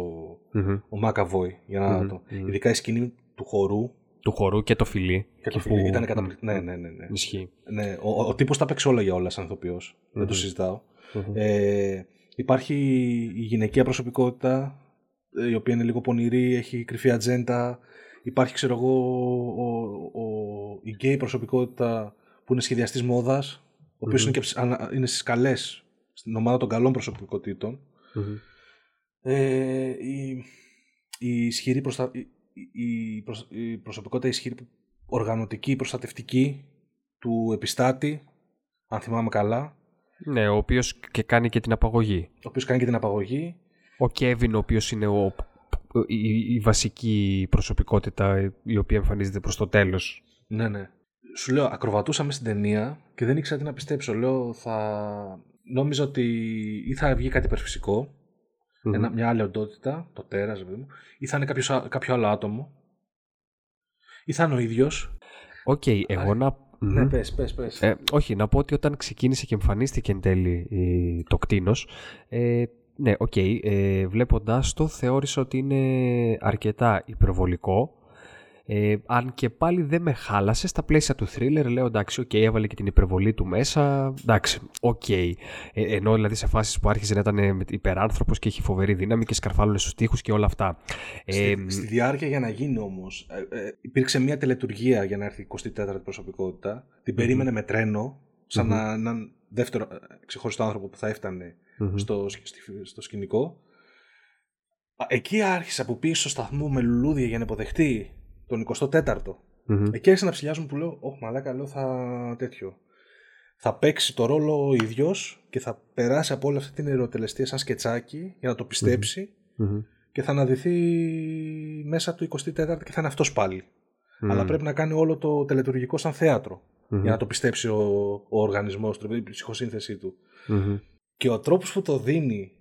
μμμ. ο Μάκαβόη. Για να Μμμ, το, μμμ. Ειδικά η σκηνή του χορού. Του χορού και το φιλί. Και το Εκεί φιλί που- ήταν καταπληκτικό. μμ, Ναι, ναι, ναι. ναι. Ισχύει. ναι ο ο, ο τύπος τα παίξει όλα για όλας σαν ηθοποιό. Δεν το Μμμ. συζητάω. Μμμ. Ε, υπάρχει η γυναικεία προσωπικότητα, ε, η οποία είναι λίγο πονηρή, έχει κρυφή ατζέντα. Υπάρχει, ξέρω εγώ, ο, ο, η γκέι προσωπικότητα που είναι σχεδιαστής μόδας, ο οποίος Μμμ. είναι, και, ψ- ανα- είναι στις καλές στην ομάδα των καλών προσωπικότητων. Ε, η, η, ισχυρή προστα... η, η, προσ... η προσωπικότητα ισχυρή οργανωτική, προστατευτική του επιστάτη, αν θυμάμαι καλά. Ναι, ο οποίος και κάνει και την απαγωγή. Ο οποίος κάνει και την απαγωγή. Ο Κέβιν, ο οποίος είναι ο, η, η, βασική προσωπικότητα η οποία εμφανίζεται προς το τέλος. Ναι, ναι. Σου λέω, ακροβατούσαμε στην ταινία και δεν ήξερα τι να πιστέψω. Λέω, θα... Νόμιζα ότι ή θα βγει κάτι υπερφυσικό, ένα, μια άλλη οντότητα, το τέρας, βέβαια, ή θα είναι κάποιος, κάποιο άλλο άτομο, ή θα είναι ο ίδιος. OK, okay, εγώ να ναι, πες, πες, πες. Ε, όχι, να πω ότι όταν ξεκίνησε και εμφανίστηκε εν τέλει το κτήνος, ε, ναι, OK, okay, ε, βλέποντάς το θεώρησα ότι είναι αρκετά υπερβολικό, ε, αν και πάλι δεν με χάλασε στα πλαίσια του thriller, λέω εντάξει, OK, okay, έβαλε και την υπερβολή του μέσα. Εντάξει, OK. Okay. Ε, ενώ δηλαδή σε φάσεις που άρχισε να ήταν υπεράνθρωπος και έχει φοβερή δύναμη και σκαρφάλωνε στους τοίχους και όλα αυτά. Στη, ε, στη διάρκεια για να γίνει όμως, ε, ε, υπήρξε μια τελετουργία για να έρθει η 24η προσωπικότητα. Την περίμενε με τρένο, σαν να έναν δεύτερο ε, ξεχωριστό άνθρωπο που θα έφτανε στο, στο σκηνικό. Εκεί άρχισα από πίσω σταθμού με λουλούδια για να υποδεχτεί τον 24ο. Mm-hmm. Εκεί άρχισα να ψηλιάζουν που λέω, Όχι, μαλάκα, λέω θα τέτοιο. Θα παίξει το ρόλο ο ίδιος και θα περάσει από όλη αυτή την ερωτελεστία σαν σκετσάκι για να το πιστεψει και θα αναδυθεί μέσα του 24 και θα είναι αυτός πάλι. Αλλά πρέπει να κάνει όλο το τελετουργικό σαν θέατρο για να το πιστέψει ο, ο οργανισμός του, η ψυχοσύνθεσή του. Και ο τρόπος που το δίνει,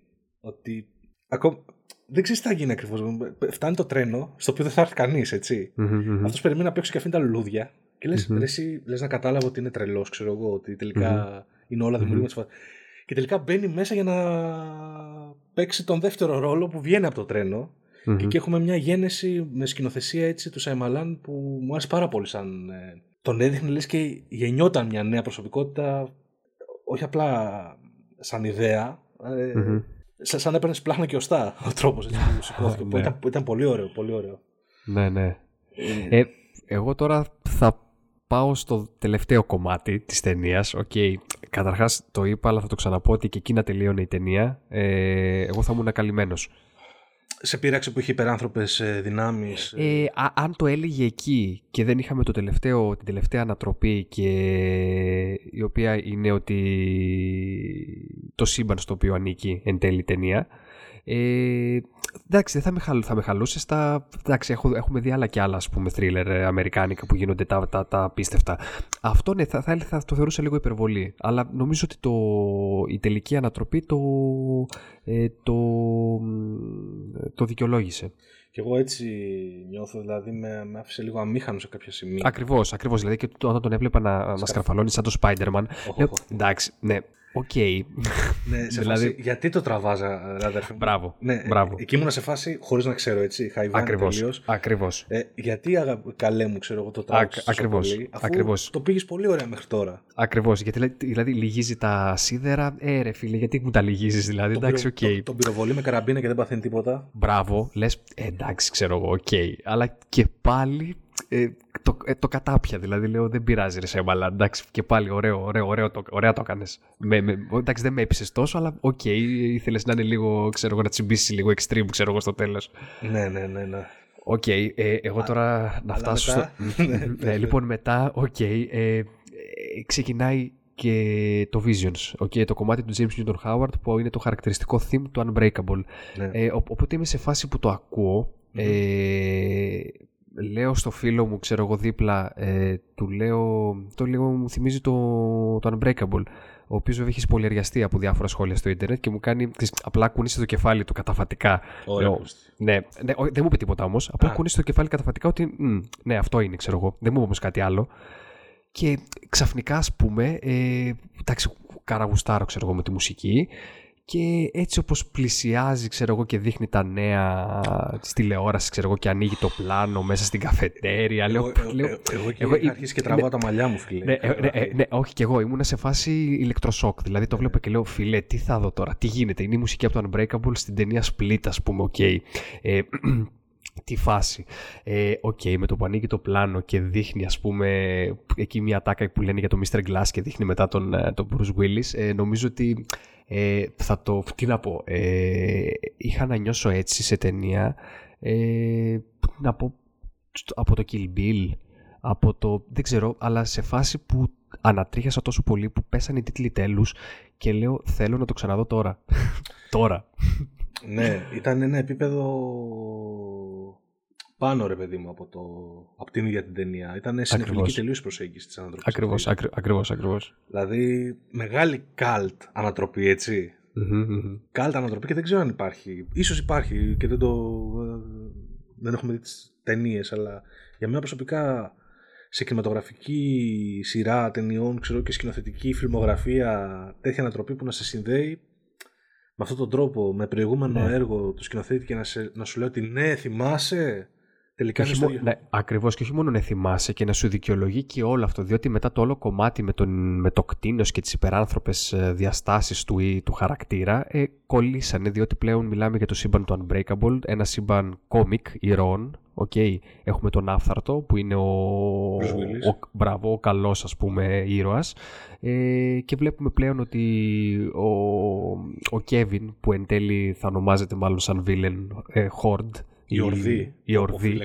ότι ακόμα, δεν ξέρεις τι θα γίνει ακριβώς. Φτάνει το τρένο, στο οποίο δεν θα έρθει κανείς, έτσι. Mm-hmm. Αυτός περιμένει να παίξει και αφήνει τα λουλούδια. Και λες, mm-hmm. εσύ λες να κατάλαβα ότι είναι τρελός, ξέρω εγώ, ότι τελικά είναι όλα δημιουργήματα. Και τελικά μπαίνει μέσα για να παίξει τον δεύτερο ρόλο που βγαίνει από το τρένο. Και εκεί έχουμε μια γένεση με σκηνοθεσία έτσι του Σιάμαλαν που μου άρεσε πάρα πολύ σαν. Ε, τον έδειχνε λες και γεννιόταν μια νέα προσωπικότητα, όχι απλά σαν ιδέα, ε, σαν να έπαιρνε σπλάχνα και οστά ο τρόπος που σηκώθηκε. ναι. ήταν, ήταν πολύ ωραίο, πολύ ωραίο. Ναι, ναι. Ε, ε, εγώ τώρα θα πάω στο τελευταίο κομμάτι της ταινίας. OK, okay. καταρχάς το είπα, αλλά θα το ξαναπώ ότι και εκεί να τελείωνε η ταινία. Ε, εγώ θα ήμουν καλυμμένος σε πείραξε που είχε υπεράνθρωπες ε, δυνάμεις. Ε, αν το έλεγε εκεί και δεν είχαμε το τελευταίο, την τελευταία ανατροπή και η οποία είναι ότι το σύμπαν στο οποίο ανήκει εν τέλει η ταινία ε, εντάξει, δεν θα με, χαλ, θα με χαλούσες στα. Εντάξει, έχω, έχουμε δει άλλα και άλλα ας πούμε θρίλερ ε, αμερικάνικα που γίνονται τα, τα, τα απίστευτα. Αυτό ναι, θα, θα, θα, το θεωρούσα λίγο υπερβολή. Αλλά νομίζω ότι το, η τελική ανατροπή το, ε, το, το δικαιολόγησε. Και εγώ έτσι νιώθω, δηλαδή με, με άφησε λίγο αμήχανο σε κάποια σημεία. Ακριβώς, ακριβώς. Δηλαδή και όταν τον έβλεπα να, να σκαρφαλώνει σαν το Spider-Man. εντάξει, ναι, OK. Okay. ναι, σε δηλαδή... φάση, γιατί το τραβάς, αδερφέ μου; Μπράβο. Ναι, μπράβο. Εκεί ήμουν σε φάση, χωρίς να ξέρω έτσι, χαϊβάνι Ακριβώς, τελείως. Ακριβώς. Ε, γιατί αγα... καλέ μου, ξέρω εγώ, το τράβηξα Ακριβώς, πολύ, αφού ακριβώς. το πήγες πολύ ωραία μέχρι τώρα. Ακριβώς, γιατί δηλαδή λυγίζει τα σίδερα, ε ρε φίλε, γιατί μου τα λυγίζεις δηλαδή, εντάξει, OK. Okay. Το, τον πυροβολεί με καραμπίνα και δεν παθαίνει τίποτα. Μπράβο, λες, ε, εντάξει, ξέρω εγώ, OK. Okay. Αλλά και πάλι ε, το, ε, το κατάπια. Δηλαδή λέω δεν πειράζει ρε Σιάμαλαν. Εντάξει και πάλι ωραίο, ωραίο, ωραίο το, ωραία το έκανες. εντάξει δεν με έπεισε τόσο, αλλά OK, okay, ήθελες να είναι λίγο, ξέρω εγώ, να τσιμπήσεις λίγο extreme, ξέρω εγώ στο τέλος. Ναι, ναι, ναι. ναι. OK, okay, ε, εγώ τώρα να φτάσω στο... Ναι, ναι, ναι, λοιπόν, μετά, OK, okay, ε, ξεκινάει και το Visions, okay, το κομμάτι του James Newton Howard που είναι το χαρακτηριστικό theme του Unbreakable. Ναι. Ε, οπότε είμαι σε φάση που το ακούω, mm-hmm. ε, λέω στο φίλο μου, ξέρω εγώ δίπλα, ε, του λέω, το λίγο μου θυμίζει το, το Unbreakable, ο οποίος βέβαια έχει σπολιαριαστεί από διάφορα σχόλια στο Ιντερνετ και μου κάνει, απλά κουνήσει το κεφάλι του καταφατικά. Ωραία. Ναι, ναι, δεν μου είπε τίποτα όμως. Απλά κουνήσει το κεφάλι καταφατικά ότι, ναι, αυτό είναι, ξέρω εγώ. Δεν μου είπε όμως κάτι άλλο. Και ξαφνικά, ας πούμε, ε, εντάξει, καραγουστάρω, ξέρω εγώ, με τη μουσική και έτσι όπως πλησιάζει ξέρω εγώ και δείχνει τα νέα της τηλεόρασης ξέρω εγώ και ανοίγει το πλάνο μέσα στην καφετέρια εγώ, λέω, εγώ, εγώ, εγώ, εγώ και αρχίσει και τραβάω ναι, τα μαλλιά μου φίλε ναι, ναι, ναι, ναι, όχι και εγώ ήμουν σε φάση ηλεκτροσόκ δηλαδή το βλέπω και λέω φίλε τι θα δω τώρα τι γίνεται είναι η μουσική από το Unbreakable στην ταινία Split ας πούμε OK okay. ε, τη φάση. Ε, Οκ, με το που ανοίγει το πλάνο και δείχνει, ας πούμε, εκεί μια ατάκα που λένε για το Mr. Glass και δείχνει μετά τον, ε, τον Bruce Willis, ε, νομίζω ότι ε, θα το, τι να πω, ε, είχα να νιώσω έτσι σε ταινία, ε, να πω, από το Kill Bill, από το, δεν ξέρω, αλλά σε φάση που ανατρίχιασα τόσο πολύ που πέσανε οι τίτλοι τέλους και λέω θέλω να το ξαναδώ τώρα. τώρα. ναι, ήταν ένα επίπεδο πάνω ρε παιδί μου από, το, από την ίδια την ταινία. Ήταν συνεχλική τελείως προσέγγιση της ανατροπής. Ακριβώς, ακρι, ακριβώς, ακριβώς. Δηλαδή μεγάλη καλτ ανατροπή έτσι. Καλτ ανατροπή και δεν ξέρω αν υπάρχει. Ίσως υπάρχει και δεν το... Δεν έχουμε δει τις ταινίες, αλλά για μένα προσωπικά σε κινηματογραφική σειρά ταινιών ξέρω, και σκηνοθετική φιλμογραφία τέτοια ανατροπή που να σε συνδέει με αυτόν τον τρόπο, με προηγούμενο ναι. έργο του σκηνοθέτη και να, σε, να σου λέει ότι ναι, θυμάσαι. Τελικά είναι στο... ναι, Ακριβώς και όχι μόνο να θυμάσαι και να σου δικαιολογεί και όλο αυτό. Διότι μετά το όλο κομμάτι με, τον, με το κτίνος και τις υπεράνθρωπες διαστάσεις του ή του χαρακτήρα ε, κολλήσανε. Διότι πλέον μιλάμε για το σύμπαν του Unbreakable, ένα σύμπαν κόμικ ηρώων. Okay. Έχουμε τον Άφθαρτο που είναι ο, ο, μπράβο, ο καλός ας πούμε ήρωας ε, και βλέπουμε πλέον ότι ο, ο Kevin που εν τέλει θα ονομάζεται μάλλον σαν villain ε, Horde η ορδή. Η ορδή.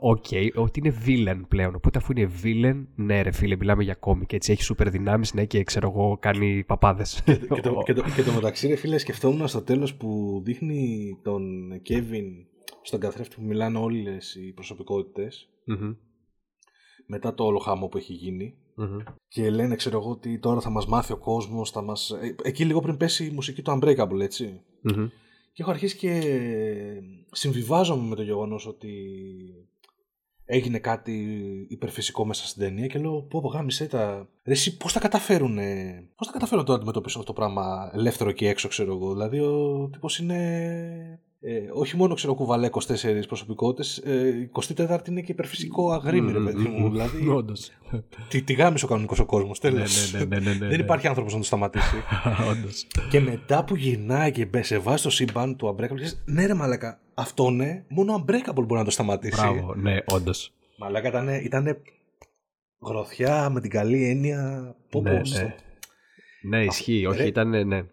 Οκ, ότι είναι villain πλέον. Οπότε αφού είναι villain, ναι, ρε φίλε, μιλάμε για κόμικ. Έτσι έχει σούπερ δυνάμεις, ναι, και ξέρω εγώ, κάνει παπάδες. Και, και, το, και, το, και το μεταξύ, ρε φίλε, σκεφτόμουν στο τέλος που δείχνει τον Kevin στον καθρέφτη που μιλάνε όλες οι προσωπικότητες. Μετά το όλο χάμο που έχει γίνει. Και λένε, ξέρω εγώ, ότι τώρα θα μας μάθει ο κόσμος. Μας... Ε, εκεί λίγο πριν πέσει η μουσική του Unbreakable, έτσι. Και έχω αρχίσει και συμβιβάζομαι με το γεγονός ότι έγινε κάτι υπερφυσικό μέσα στην ταινία και λέω πω πω γάμισε τα... Ρε εσύ πώς θα καταφέρουν, πώς θα καταφέρουν να το αντιμετωπίσουν αυτό το πράγμα ελεύθερο και έξω ξέρω εγώ; Δηλαδή ο τύπος είναι ε, όχι μόνο ξέρω κουβαλέ 24 προσωπικότητες, ε, 24η είναι και υπερφυσικό αγρίμι, ρε παιδί μου. Δηλαδή. Όντως. Τι, τι γάμισε ο κανονικός ο κόσμος. Ναι, ναι, ναι, ναι, Δεν υπάρχει άνθρωπος να το σταματήσει. και μετά που γυρνάει και σε βάζει το σύμπαν του Unbreakable, ναι, ρε Μαλάκα, αυτό ναι, μόνο ο Unbreakable μπορεί να το σταματήσει. Μπράβο, ναι, όντως. Μαλάκα ήταν, ήταν γροθιά με την καλή έννοια. Πώ, ναι, ναι. ναι, ισχύει. Όχι, ήταν, ναι.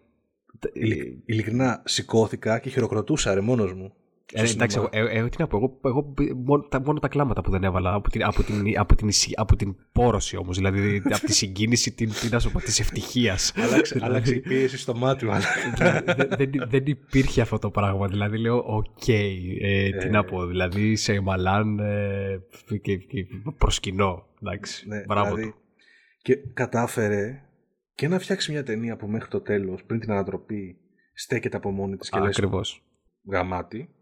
Ειλικρινά σηκώθηκα και χειροκροτούσα ρε μόνος μου. Ε, εντάξει, εγώ, ε, ε, τι να πω, εγώ, εγώ μόνο, τα, μόνο, τα, κλάματα που δεν έβαλα από την, από την, από την, από την πόρωση όμως, δηλαδή από τη συγκίνηση την, τι να σου πω, της ευτυχίας. Άλλαξε, άλλαξε η πίεση στο μάτι μου. δεν, δεν, δεν υπήρχε αυτό το πράγμα, δηλαδή λέω οκ, ε, τι να πω, δηλαδή Σιάμαλαν ε, και, και προσκυνώ, εντάξει, ναι, μπράβο δηλαδή, του. Και κατάφερε και να φτιάξει μια ταινία που μέχρι το τέλος, πριν την ανατροπή, στέκεται από μόνη της και Ακριβώς. γαμάτι.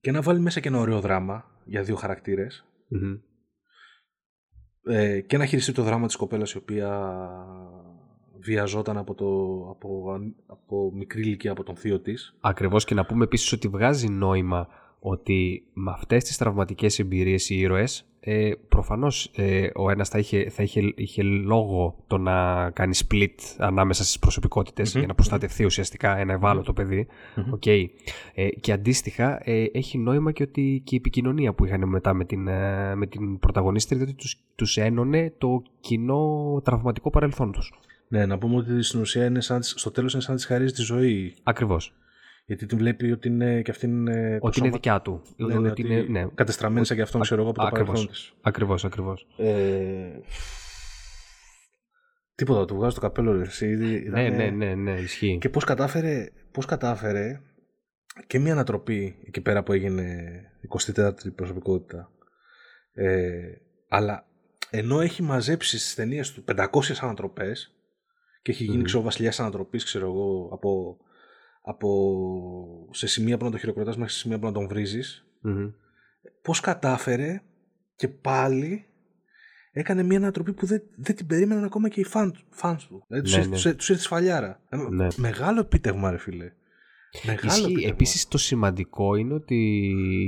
Και να βάλει μέσα και ένα ωραίο δράμα για δύο Ε, και να χειριστεί το δράμα της κοπέλας η οποία βιαζόταν από, το, από, από μικρή ηλικία από τον θείο της. Ακριβώς και να πούμε επίσης ότι βγάζει νόημα ότι με αυτές τις τραυματικές εμπειρίες οι ήρωες ε, προφανώς ε, ο ένας θα, είχε, θα είχε, είχε λόγο το να κάνει split ανάμεσα στις προσωπικότητες για να προστατευτεί ουσιαστικά ένα ευάλωτο παιδί okay. ε, και αντίστοιχα ε, έχει νόημα και ότι και η επικοινωνία που είχαν μετά με την, ε, με την πρωταγωνίστρια διότι τους, τους ένωνε το κοινό τραυματικό παρελθόν τους. Ναι, να πούμε ότι στην ουσία είναι σαν, στο τέλος είναι σαν να της χαρίζει τη ζωή. Ακριβώς. Γιατί την βλέπει ότι είναι και αυτή είναι. Ότι είναι δικιά του. Ναι, ναι, ότι είναι, ναι. Κατεστραμμένη σαν και αυτόν, ξέρω εγώ, από το παρελθόν της. Ακριβώς, ακριβώς. Ε... Τίποτα, του βγάζω το καπέλο ρε, εσύ, Ναι, ναι, ναι, ναι, ισχύει. Και πώς κατάφερε, πώς κατάφερε και μια ανατροπή εκεί πέρα που έγινε 24η προσωπικότητα. Ε, αλλά ενώ έχει μαζέψει στις ταινίες του 500 ανατροπές και έχει γίνει mm. ξέρω βασιλιά ανατροπής, ξέρω εγώ, από από σε σημεία που να το χειροκροτάς μέχρι σε σημεία που να τον βρίζεις mm πώς κατάφερε και πάλι έκανε μια ανατροπή που δεν, δεν την περίμεναν ακόμα και οι φαν, του. Δηλαδή ναι, τους, ναι. τους, ήρθε σφαλιάρα. Ε, ναι. Μεγάλο επίτευγμα ρε φίλε. Μεγάλο Ισχύει. Επίσης το σημαντικό είναι ότι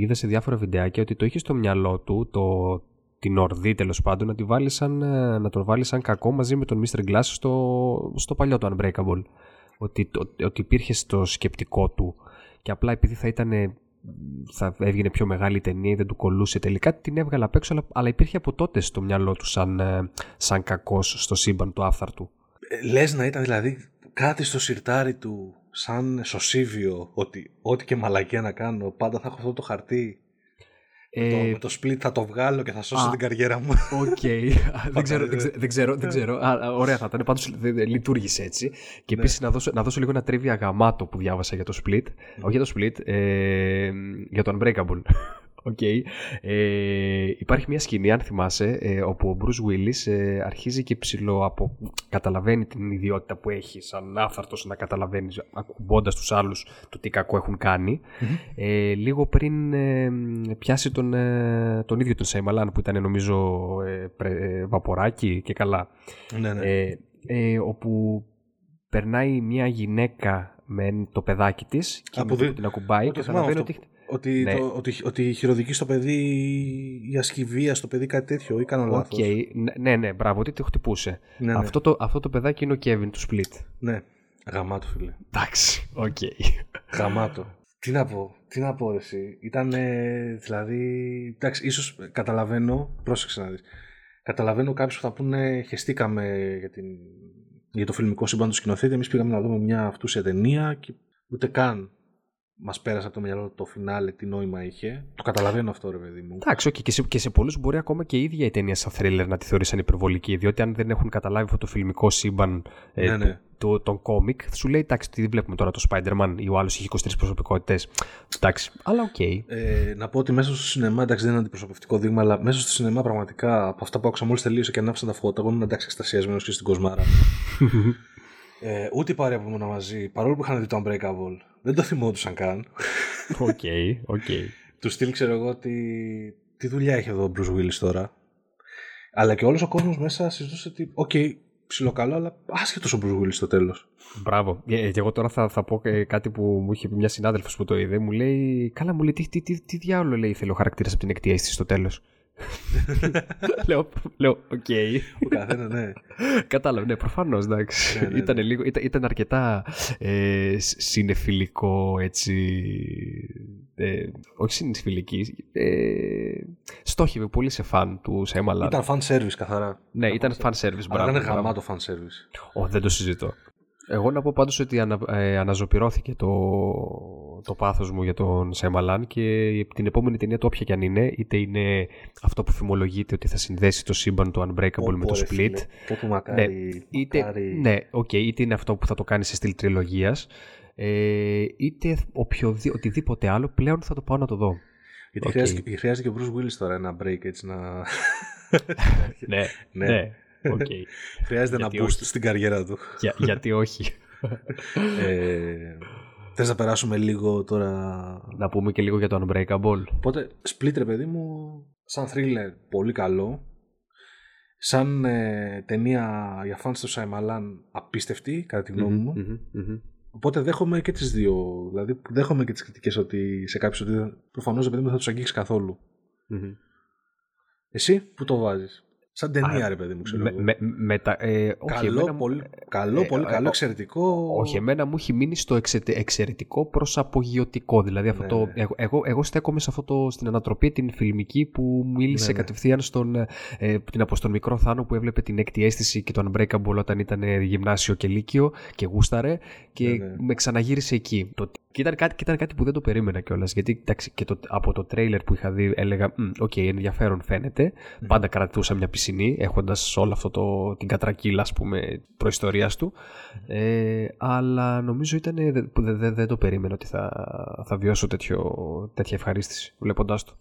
είδα σε διάφορα βιντεάκια ότι το είχε στο μυαλό του το, την ορδή τέλος πάντων να, τη βάλει σαν, ε, να τον βάλει σαν κακό μαζί με τον Mr. Glass στο, στο παλιό του Unbreakable ότι, ότι υπήρχε στο σκεπτικό του και απλά επειδή θα ήταν θα έβγαινε πιο μεγάλη η ταινία ή δεν του κολλούσε τελικά την έβγαλε απ' έξω αλλά, αλλά υπήρχε από τότε στο μυαλό του σαν, ε, σαν κακός στο σύμπαν του άφθαρτου. Ε, λες να ήταν δηλαδή κάτι στο σιρτάρι του σαν σωσίβιο ότι ό,τι και μαλακία να κάνω πάντα θα έχω αυτό το χαρτί ε, το, με το split θα το βγάλω και θα σώσω την καριέρα μου. Οκ. δεν, ξέρω, δεν, ξέρω, δεν ξέρω. Α, ωραία θα ήταν. Πάντως λειτούργησε έτσι. Και ναι. επίσης να, δώσω, να δώσω λίγο ένα trivia γαμάτο που διάβασα για το split. Όχι για το split, ε, για το unbreakable. Okay. Ε, υπάρχει μια σκηνή, αν θυμάσαι, ε, όπου ο Bruce Willis ε, αρχίζει και ψηλό από... καταλαβαίνει την ιδιότητα που έχει σαν άφαρτος να καταλαβαίνεις ακουμπώντας τους άλλους το τι κακό έχουν Ε, λίγο πριν ε, πιάσει τον, ε, τον ίδιο τον Σαϊμαλάν που ήταν νομίζω πρε, βαποράκι και καλά. Ναι, ναι. όπου περνάει μια γυναίκα με το παιδάκι της και με την ακουμπάει και καταλαβαίνει ότι ότι, ναι. το, ότι, ότι χειροδικεί στο παιδί ή ασκεί βία στο παιδί κάτι τέτοιο ή κάνω λάθος. Okay. Ναι, ναι, ναι, μπράβο, ότι το χτυπούσε. Ναι, ναι. Αυτό, το, αυτό το παιδάκι είναι ο Κέβιν του Split. Ναι, γαμάτο φίλε. Εντάξει, OK. Okay. Γαμάτο. Τι να πω, τι να πω εσύ. Ήταν δηλαδή, εντάξει, ίσως καταλαβαίνω, πρόσεξε να δεις. Καταλαβαίνω κάποιους που θα πούνε χεστήκαμε για, την, για το φιλμικό σύμπαν του σκηνοθέτη. Εμείς πήγαμε να δούμε μια αυτούσια ταινία και ούτε καν μας πέρασε από το μυαλό το φινάλε, τι νόημα είχε. Το καταλαβαίνω αυτό, ρε παιδί μου. Εντάξει, okay, και σε, και σε πολλούς μπορεί ακόμα και η ίδια η ταινία σαν θρίλερ να τη θεωρήσαν υπερβολική. Διότι αν δεν έχουν καταλάβει αυτό το φιλμικό σύμπαν ε, ναι, ναι. Το, τον κόμικ, σου λέει εντάξει, τι βλέπουμε τώρα το Spider-Man ή ο άλλος έχει 23 προσωπικότητες. Εντάξει, αλλά OK. Okay. Ε, να πω ότι μέσα στο σινεμά, εντάξει, δεν είναι αντιπροσωπευτικό δείγμα, αλλά μέσα στο σινεμά πραγματικά από αυτά που άκουσα μόλις τελείωσε και ανάψαν τα φώτα, εγώ ήμουν εντάξει εκστασιασμένος και στην κοσμάρα. Ε, ούτε η παρέα που ήμουν μαζί, παρόλο που είχαν δει το Unbreakable, δεν το θυμόντουσαν καν. OK, okay, OK. Okay. του στυλ ξέρω εγώ ότι τι δουλειά έχει εδώ ο Bruce Willis τώρα. Αλλά και όλος ο κόσμος μέσα συζητούσε ότι, OK, okay, ψιλοκαλό, αλλά άσχετος ο Bruce Willis στο τέλος. Μπράβο. Ε, και εγώ τώρα θα, θα πω κάτι που μου είχε πει μια συνάδελφος που το είδε. Μου λέει, Καλά, μου λέει, τι, τι, τι, τι διάολο λέει θέλει ο χαρακτήρας από την Έκτη Αίσθηση στο τέλος. λέω, λέω, οκ. Ο καθένας, ναι. Κατάλαβε, ναι, προφανώς, εντάξει. Ναι, ναι, ήταν, ναι. λίγο, ήταν, ήταν αρκετά ε, σινεφιλικό, έτσι. Ε, όχι σινεφιλική. Ε, στόχευε πολύ σε φαν του Σιάμαλαν. Ήταν fan service, καθαρά. Ναι, ήταν fan service. Αλλά ήταν γαμάτο fan service. Όχι, δεν το συζητώ. Εγώ να πω πάντως ότι ανα, ε, αναζωπηρώθηκε το, το πάθος μου για τον Σέμαλαν και την επόμενη ταινία το όποια και αν είναι, είτε είναι αυτό που φημολογείται ότι θα συνδέσει το σύμπαν του Unbreakable με το Split. Φίλε, μακάρι, ναι, είτε, μακάρι... ναι, okay, είτε είναι αυτό που θα το κάνει σε στυλ τριλογίας, ε, είτε οποιοδη, οτιδήποτε άλλο, πλέον θα το πάω να το δω. Γιατί okay. χρειάζεται, χρειάζεται και ο Bruce Willis τώρα ένα break έτσι να... ναι, ναι. ναι. Okay. Χρειάζεται να boost στην καριέρα του. Για, γιατί όχι. ε, θες να περάσουμε λίγο τώρα... Να πούμε και λίγο για το Unbreakable. Οπότε, Split ρε παιδί μου, σαν thriller πολύ καλό. Σαν ε, ταινία για fans του Σαϊμαλάν απίστευτη, κατά τη γνώμη μου. Οπότε δέχομαι και τις δύο. Δηλαδή, δέχομαι και τις κριτικές ότι σε κάποιους ότι προφανώς δεν θα τους αγγίξεις καθόλου. Εσύ, που το βάζεις; Σαν ταινία, ρε παιδί μου, ξέρω. Με, με, με τα, ε, καλό, όχι, πολύ, καλό, ε, πολύ καλό, εξαιρετικό. Όχι, εμένα μου έχει μείνει στο εξαιρετικό προ απογειωτικό. Δηλαδή, αυτό ναι, το, ναι. εγώ, εγώ, εγώ στέκομαι σε αυτό το, στην ανατροπή την φιλμική που μίλησε ναι, ναι. κατευθείαν στον, ε, την, από στον μικρό Θάνο που έβλεπε την έκτη αίσθηση και τον Unbreakable όταν ήταν γυμνάσιο και λύκειο και γούσταρε και ναι, ναι. με ξαναγύρισε εκεί. Το, και ήταν κάτι, ήταν κάτι που δεν το περίμενα κιόλας. Γιατί εντάξει, και το, από το τρέιλερ που είχα δει έλεγα: OK, okay, ενδιαφέρον φαίνεται. Mm. Πάντα κρατούσα μια πισινή, έχοντας όλο αυτό το, την κατρακύλα, ας πούμε, προϊστορίας του. Ε, αλλά νομίζω ήταν. Δεν δε, δε το περίμενα ότι θα, θα βιώσω τέτοιο, τέτοια ευχαρίστηση βλέποντάς το.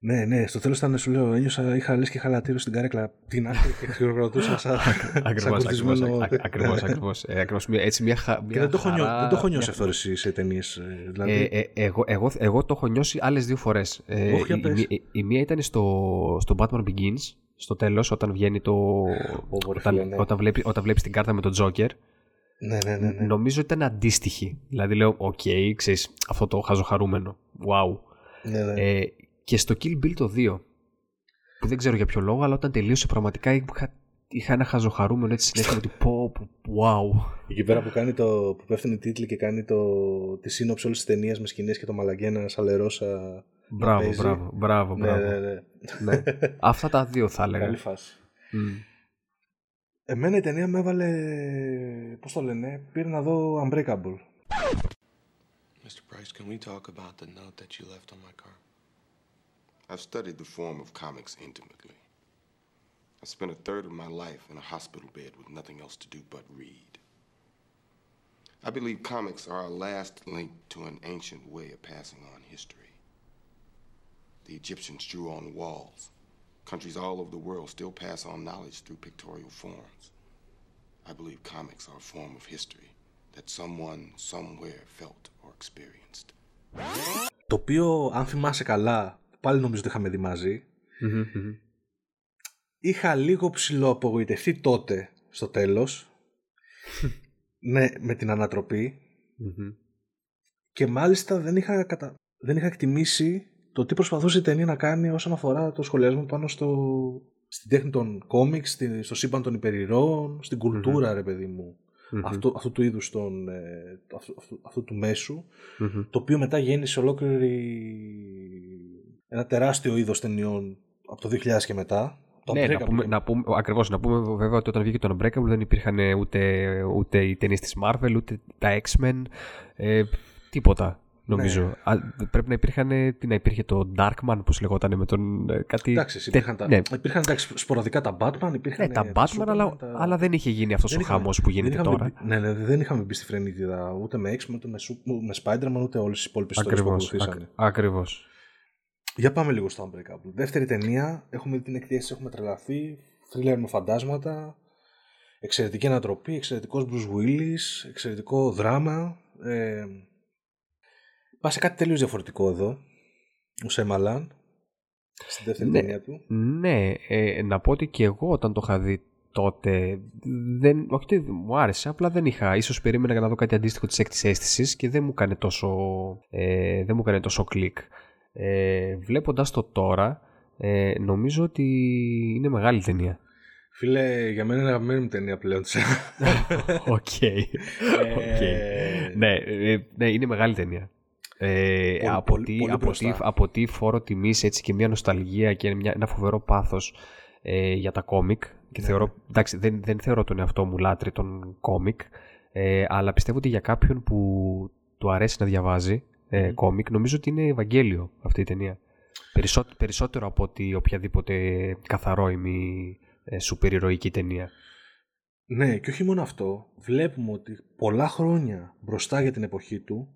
Ναι, ναι, στο τέλος ήταν, σου λέω, ένιωσα, είχα λες και 'χα ελατήριο στην καρέκλα την άκρη και χειροκροτούσα σαν. Ακριβώς, ακριβώς. Ακριβώς. Έτσι μια χαρά. Και δεν το έχω νιώσει αυτό εσύ σε ταινίες. Ε, δηλαδή. Ε, ε, εγώ, εγώ, εγώ το έχω νιώσει άλλες δύο φορές. Ε, η, η, μία ήταν στο, στο Batman Begins, στο τέλος, όταν βγαίνει το. όταν, ναι. όταν, βλέπει, όταν βλέπεις την κάρτα με τον Τζόκερ. Ναι, ναι, ναι, ναι. Νομίζω ήταν αντίστοιχη. Δηλαδή λέω, OK, okay, ξέρεις, αυτό το χαζοχαρούμενο. Wow. Ναι, ναι. Ε, και στο Kill Bill το 2, που δεν ξέρω για ποιο λόγο, αλλά όταν τελείωσε πραγματικά είχα είχα ένα χαζοχαρούμενο έτσι συνέχεια ότι πω, πω, wow. Εκεί πέρα που, κάνει το, που πέφτουν οι τίτλοι και κάνει το, τη σύνοψη όλης της ταινίας με σκηνές και το μαλαγκένα σαλερόσα. Μπράβο, μπράβο, μπράβο, Ναι, μπράβο. ναι, ναι. Ναι. Αυτά τα δύο θα έλεγα. Καλή φάση. Μμ. Εμένα η ταινία με έβαλε. Πώς το λένε, πήρε να δω Unbreakable. Mr. Price, can we talk about the note that you left on my car? I've studied the form of comics intimately. I spent a third of my life in a hospital bed with nothing else to do but read. I believe comics are our last link to an ancient way of passing on history. The Egyptians drew on walls. Countries all over the world still pass on knowledge through pictorial forms. I believe comics are a form of history that someone somewhere felt or experienced. Το οποίο, αν θυμάσαι καλά, πάλι νομίζω το είχαμε δει μαζί. Μμμ, μμμ. Είχα λίγο ψηλοαπογοητευτεί τότε, στο τέλος. ναι, με την ανατροπή. Μμμ. Και μάλιστα δεν είχα, κατα... δεν είχα εκτιμήσει το τι προσπαθούσε η ταινία να κάνει όσον αφορά το σχολιασμό πάνω στο... στην τέχνη των κόμιξ, στη- στο σύμπαν των υπερηρώων, στην κουλτούρα, ρε παιδί μου. Μμμ. αυτού, αυτού του είδους των, ε, αυτού, αυτού, αυτού του μέσου, Μμμ. το οποίο μετά γέννησε ολόκληρη ένα τεράστιο είδος ταινιών από το 2000 και μετά. Το Ναι, να Unbreakable πούμε, και- να πούμε, ακριβώς, να πούμε βέβαια ότι όταν βγήκε το Unbreakable δεν υπήρχαν ούτε, ούτε οι ταινίες της Marvel, ούτε τα X-Men, ε, τίποτα νομίζω. Ναι. Α, πρέπει να υπήρχαν, τι να υπήρχε το Darkman, πώς λεγόταν με τον ε, κάτι... Εντάξει, τε- υπήρχαν, τα, ναι, υπήρχαν εντάξει, σποραδικά τα Batman, υπήρχαν ναι, τα τα Batman, Superman, αλλά, τα- αλλά δεν είχε γίνει αυτός Δεν ο είχαμε- χαμός που δεν γίνεται είχαμε τώρα. μπει- Ναι, ναι, δεν είχαμε μπει στη φρενίτιδα ούτε με X-Men, ούτε με, Su- με Spider-Man, ούτε όλες τις υπόλοιπες ιστορίες που Ακριβώς, ακολουθήσανε. ακ- ακριβώς. Για πάμε λίγο στο Unbreakable. Δεύτερη ταινία, έχουμε δει την εκθέση, έχουμε τρελαθεί, θρίλερ με φαντάσματα, εξαιρετική ανατροπή, εξαιρετικός Bruce Willis, εξαιρετικό δράμα. Ε, πάει σε κάτι τελείως διαφορετικό εδώ, ο Σέμαλαν, στην δεύτερη Ναι. ταινία του. Ναι, ε, να πω ότι και εγώ όταν το είχα δει τότε, δεν, όχι ότι μου άρεσε, απλά δεν είχα, ίσως περίμενα να δω κάτι αντίστοιχο της έκτης αίσθησης και δεν μου έκανε τόσο, ε, δεν μου έκανε τόσο κλικ. Ε, βλέποντας το τώρα, ε, νομίζω ότι είναι μεγάλη ταινία. Φίλε, για μένα είναι αγαπημένη μου ταινία πλέον. OK. OK. Ναι, ε, ναι, είναι μεγάλη ταινία. Ε, Πολύ- από, πολύ- τι, πολύ από, τι, μπροστά. από τι φόρο τιμής έτσι και μια νοσταλγία και μια, ένα φοβερό πάθος ε, για τα κόμικ και Ναι, θεωρώ, εντάξει, δεν, δεν θεωρώ τον εαυτό μου λάτρη των κόμικ ε, αλλά πιστεύω ότι για κάποιον που του αρέσει να διαβάζει ε, κόμικ νομίζω ότι είναι Ευαγγέλιο αυτή η ταινία Περισσό, περισσότερο από ότι οποιαδήποτε καθαρόιμη ε, σούπερ ηρωική ταινία Ναι, και όχι μόνο αυτό. Βλέπουμε ότι πολλά χρόνια μπροστά για την εποχή του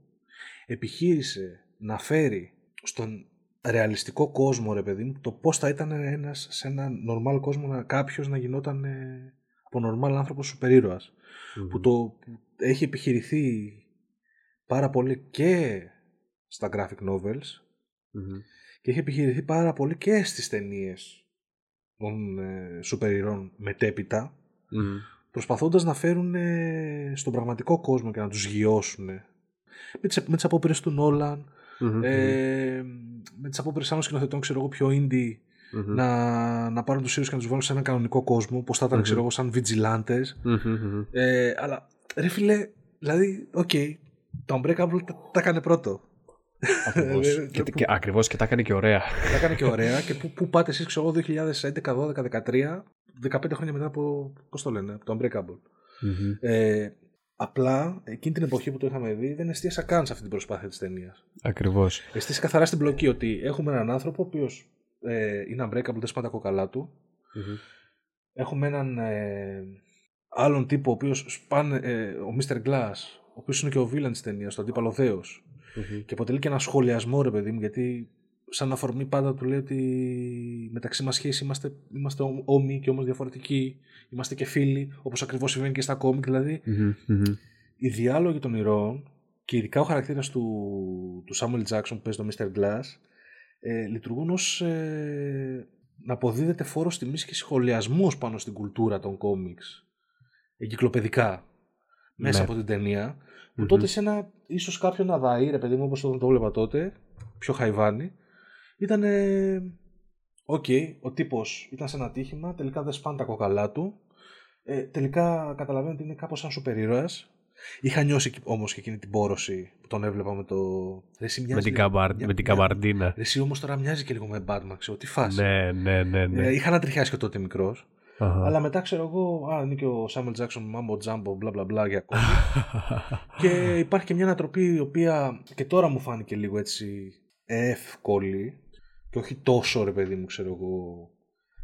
επιχείρησε να φέρει στον ρεαλιστικό κόσμο, ρε παιδί μου, το πώς θα ήταν ένας σε ένα normal κόσμο να, κάποιος να γινόταν ε, από normal άνθρωπος σούπερ ήρωας. Που το που έχει επιχειρηθεί πάρα πολύ και στα graphic novels Μμμ. και έχει επιχειρηθεί πάρα πολύ και στις ταινίες των ε, σούπερ ηρώων μετέπειτα Μμμ. προσπαθώντας να φέρουν ε, στον πραγματικό κόσμο και να τους γιώσουν. Με τις, με τις απόπειρες του Νόλαν, Μμμ. ε, με τις απόπειρες άλλων σκηνοθετών, ξέρω εγώ, πιο indie, Μμμ. να, να πάρουν τους ήρωες και να τους βάλουν σε έναν κανονικό κόσμο, πώς θα ήταν, Μμμ. ξέρω εγώ, σαν vigilantes. Μμμ. Μμμ. Ε, αλλά, ρε φίλε, δηλαδή, οκ, το Unbreakable τα, τα έκανε πρώτο. Ακριβώς. Ε, και, που- και, ακριβώς και τα έκανε και ωραία. Τα έκανε και ωραία. και πού, πού πάτε εσείς, ξέρω εγώ, 2011, 12, 13, 15 χρόνια μετά από, πώς το λένε, από το Unbreakable. Ε, απλά εκείνη την εποχή που το είχαμε δει δεν εστίασα καν σε αυτή την προσπάθεια της ταινίας. Ακριβώς. Εστίασα καθαρά στην πλοκή ότι έχουμε έναν άνθρωπο ο οποίος ε, είναι unbreakable, δεν σπάνε τα κοκαλά του. Έχουμε έναν ε, άλλον τύπο ο οποίος σπάνε, ε, ο Mr. Glass, ο οποίος είναι και ο villain της ταινίας, το αντίπαλο δέος. Και αποτελεί και ένα σχολιασμό, ρε παιδί μου, γιατί σαν αφορμή πάντα του λέει ότι μεταξύ μας σχέση είμαστε, είμαστε ό- όμοιοι και όμως διαφορετικοί. Είμαστε και φίλοι, όπως ακριβώς συμβαίνει και στα κόμικ. Δηλαδή, Μμμ. Μμμ. οι διάλογοι των ηρώων και ειδικά ο χαρακτήρας του, του Samuel Jackson που παίζει το Mr. Glass ε, λειτουργούν ως ε, να αποδίδεται φόρος τιμής και σχολιασμός πάνω στην κουλτούρα των κόμιξ εγκυκλοπαιδικά μέσα Ναι. από την ταινία που Μμμ. τότε σε ένα ίσως κάποιον αδαή ρε παιδί μου όπως όταν το βλέπα τότε πιο χαϊβάνι ήταν ε, Οκ, ο τύπος ήταν σε ένα ατύχημα, τελικά δεν σπάνε τα κόκαλά του. Ε, τελικά καταλαβαίνω ότι είναι κάπως σαν σούπερ ήρωας. Είχα νιώσει όμως και εκείνη την πόρωση που τον έβλεπα με το. Ρε, εσύ Με μοιάζει την, λίγο- καμπαρ... μια- με την μια- καμπαρντίνα. Ρε, εσύ όμως τώρα μοιάζει και λίγο με Batman, ξέρω τι φάση. Ναι, ναι, ναι. ναι. Ε, είχα ανατριχιάσει και τότε μικρός. Αχα. Αλλά μετά ξέρω εγώ, α, είναι και ο Samuel Jackson, mumbo jumbo, μπλα μπλα μπλα για ακόμη. και υπάρχει και μια ανατροπή η οποία και τώρα μου φάνηκε λίγο έτσι εύκολη και όχι τόσο ρε παιδί μου, ξέρω εγώ,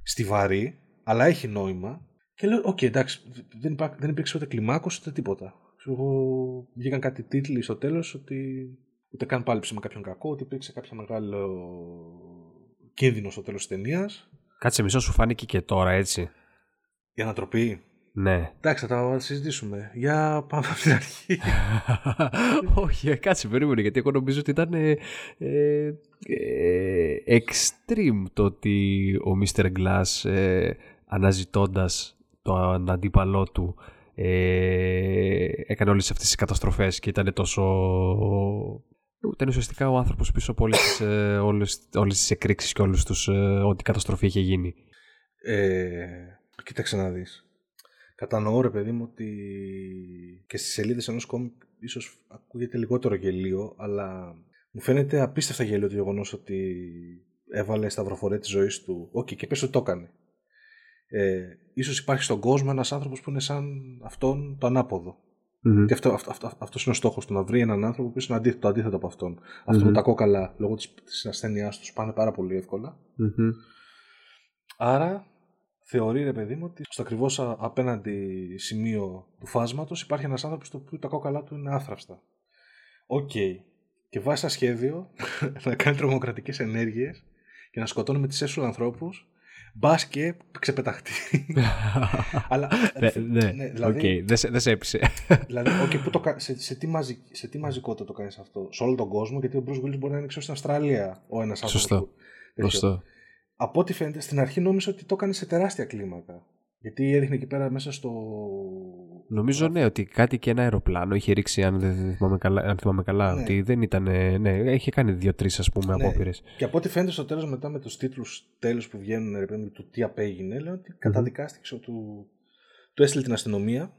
στιβαρή, αλλά έχει νόημα. Και λέω, οκ, εντάξει, δεν, υπά, δεν υπήρξε ούτε κλιμάκωση ούτε τίποτα. Ξέρω εγώ, βγήκαν κάτι τίτλοι στο τέλος ότι ούτε καν πάλεψε με κάποιον κακό, ότι υπήρξε κάποια μεγάλο κίνδυνο στο τέλος της ταινίας. Κάτσε μισό σου φάνηκε και τώρα έτσι. Η ανατροπή. Ναι. Εντάξει, θα τα συζητήσουμε. Για πάμε από την αρχή. Όχι, ε, κάτσε, περίμενε, γιατί εγώ νομίζω ότι ήταν ε, ε, ε, extreme το ότι ο Mr. Glass ε, αναζητώντας τον αντίπαλό του ε, έκανε όλες αυτές τις καταστροφές και ήταν τόσο... Ήταν ουσιαστικά ο άνθρωπος πίσω από όλες τις, ε, όλες, όλες τις εκρήξεις και όλους τους, ε, ό,τι καταστροφή είχε γίνει. Ε, κοίταξε να δεις. Κατανοώ ρε παιδί μου ότι και στις σελίδες ενός κόμικ ίσως ακούγεται λιγότερο γελοίο, αλλά μου φαίνεται απίστευτα γελοίο το γεγονός ότι έβαλε σταυροφορία της ζωής του. Οκ, και πες ότι το έκανε. Ε, ίσως υπάρχει στον κόσμο ένας άνθρωπος που είναι σαν αυτόν το ανάποδο. Και αυτό, αυτό, αυτό, αυτός είναι ο στόχος του, να βρει έναν άνθρωπο που είναι αντίθετο, το αντίθετο από αυτόν. Αυτό με τα κόκαλα, λόγω της, της ασθένειάς τους, σπάνε πάρα πολύ εύκολα. Μμμ. Άρα θεωρεί ρε παιδί μου ότι στο ακριβώς απέναντι σημείο του φάσματος υπάρχει ένας άνθρωπος το οποίο τα κόκαλά του είναι άθραυστα. Οκ. Και βάζει ένα σχέδιο να κάνει τρομοκρατικές ενέργειες και να σκοτώνει με τι έσου ανθρώπους. Μπας και ξεπεταχτεί. Αλλά. Ναι, ναι, ναι, δηλαδή, οκ, δεν σε- δεν σε έπεισε. δηλαδή okay, πού το, κα- σε, σε, τι μαζι, σε τι μαζικότητα το κάνεις αυτό, σε όλο τον κόσμο, γιατί ο Bruce Willis μπορεί να είναι ξέρω, στην Αυστραλία ο ένας άνθρωπος. Σωστό. Σωστό. Από ό,τι φαίνεται, στην αρχή νόμιζα ότι το έκανε σε τεράστια κλίμακα. Γιατί έδειχνε εκεί πέρα μέσα στο. Νομίζω ναι, ότι κάτι και ένα αεροπλάνο είχε ρίξει, αν δεν θυμάμαι καλά, αν θυμάμαι καλά Ναι. ότι δεν ήταν. Ναι, είχε κάνει δύο-τρεις ας πούμε Ναι. απόπειρες. Και από ό,τι φαίνεται στο τέλος, μετά με τους τίτλους τέλου που βγαίνουν, ρε παιδί μου, του τι απέγινε, λέω ότι καταδικάστηκε, ξέρω, του, του έστειλε την αστυνομία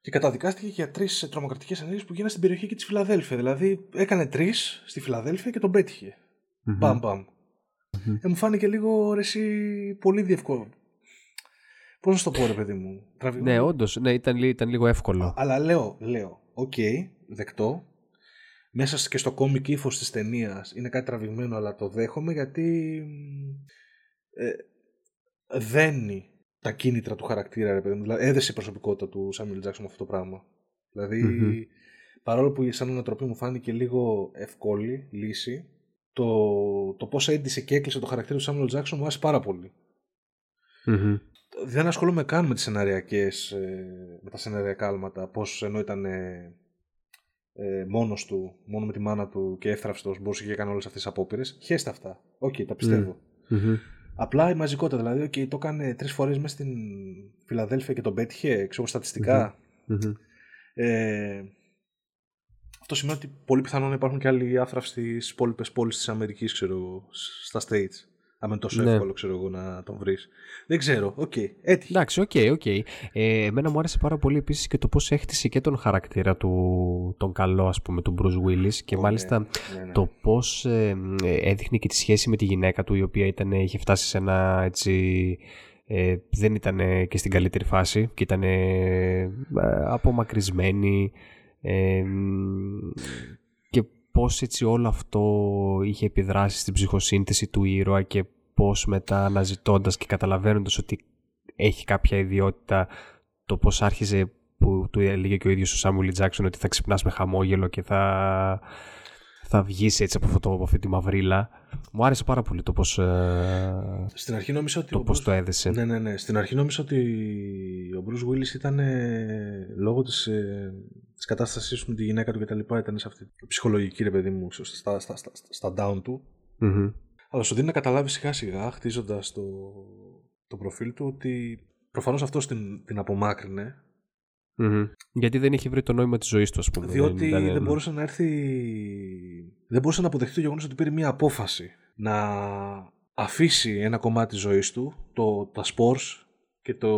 και καταδικάστηκε για τρεις τρομοκρατικές ενέργειες που γίνανε στην περιοχή και της Φιλαδέλφια. Δηλαδή, έκανε τρεις στη Φιλαδέλφια και τον πέτυχε. Μπαμ, μπαμ. Ε, μου φάνηκε λίγο ρε, εσύ, πολύ διευκόλυνο. Πώς να σου το πω, ρε παιδί μου; Τραβηγμένο. Ναι, όντως, ναι, ήταν, λι- ήταν λίγο εύκολο. Αλλά λέω, λέω, οκ, δεκτό. Μέσα σ- και στο κόμικ ύφος της ταινίας είναι κάτι τραβηγμένο, αλλά το δέχομαι γιατί ε, δένει τα κίνητρα του χαρακτήρα, ρε παιδί μου. Δηλαδή, έδεσε η προσωπικότητα του Samuel Jackson με αυτό το πράγμα. Δηλαδή, Μμμ. παρόλο που σαν ανατροπή μου φάνηκε λίγο εύκολη λύση, το, το πώς έντυσε και έκλεισε το χαρακτήρα του Samuel Jackson μου άρεσε πάρα πολύ. Μμμ. Δεν ασχολούμαι καν με τις σεναριακές, ε, με τα σεναριακά άλματα, πώς ενώ ήταν ε, ε, μόνος του, μόνο με τη μάνα του και εύθραυστος, μπορούσε και έκανε όλες αυτές τις απόπειρες. Χέσ' τα αυτά. Οκ, τα πιστεύω. Μμμ. Απλά η μαζικότητα, δηλαδή, οκ, το έκανε τρεις φορές μέσα στην Φιλαδέλφια και τον πέτυχε, ξέρω, στατιστικά. Μμμ. Ε, αυτό σημαίνει ότι πολύ πιθανόν να υπάρχουν και άλλοι άθραυστοι στις υπόλοιπες πόλεις της Αμερικής, ξέρω εγώ, στα States. Αν είναι τόσο Ναι. εύκολο, ξέρω εγώ, να τον βρεις. Δεν ξέρω, οκ, έτυχε. Εντάξει, OK, OK. Ε, εμένα μου άρεσε πάρα πολύ επίσης και το πώς έχτισε και τον χαρακτήρα του, τον καλό ας πούμε, του Bruce Willis και Ω, μάλιστα ναι, ναι. το πώς ε, ε, έδειχνε και τη σχέση με τη γυναίκα του η οποία ήταν, είχε φτάσει σε ένα έτσι... Ε, δεν ήταν ε, και στην καλύτερη φάση και ήταν ε, απομακρυσμένη ε, μ, και πώς έτσι όλο αυτό είχε επιδράσει στην ψυχοσύνθεση του ήρωα και πώς μετά αναζητώντας και καταλαβαίνοντας ότι έχει κάποια ιδιότητα το πώς άρχιζε που του έλεγε και ο ίδιος ο Σάμουιλ Τζάξον ότι θα ξυπνάς με χαμόγελο και θα, θα βγεις έτσι από, αυτό, το- από αυτή τη μαυρίλα. Μου άρεσε πάρα πολύ το πώς, ε, Στην αρχή νόμιζα ότι το, ο πώς Bruce- το έδεσε. Ναι, ναι, ναι. Στην αρχή νόμιζα ότι ο Bruce Willis ήταν ε, λόγω της, ε, της κατάστασής του με τη γυναίκα του και τα λοιπά ήταν σε αυτή τη ψυχολογική ρε παιδί μου ξέρω, στα, στα, στα, στα down του. Μμμ. Αλλά σου δίνει να καταλάβεις σιγά σιγά χτίζοντας το, το προφίλ του ότι προφανώς αυτό την, την απομάκρυνε Μμμ. Γιατί δεν είχε βρει το νόημα της ζωής του ας πούμε. διότι ήταν- δεν μπορούσε να έρθει δεν μπορούσε να αποδεχτεί το γεγονός ότι πήρε μια απόφαση να αφήσει ένα κομμάτι της ζωής του, το, τα sports και το,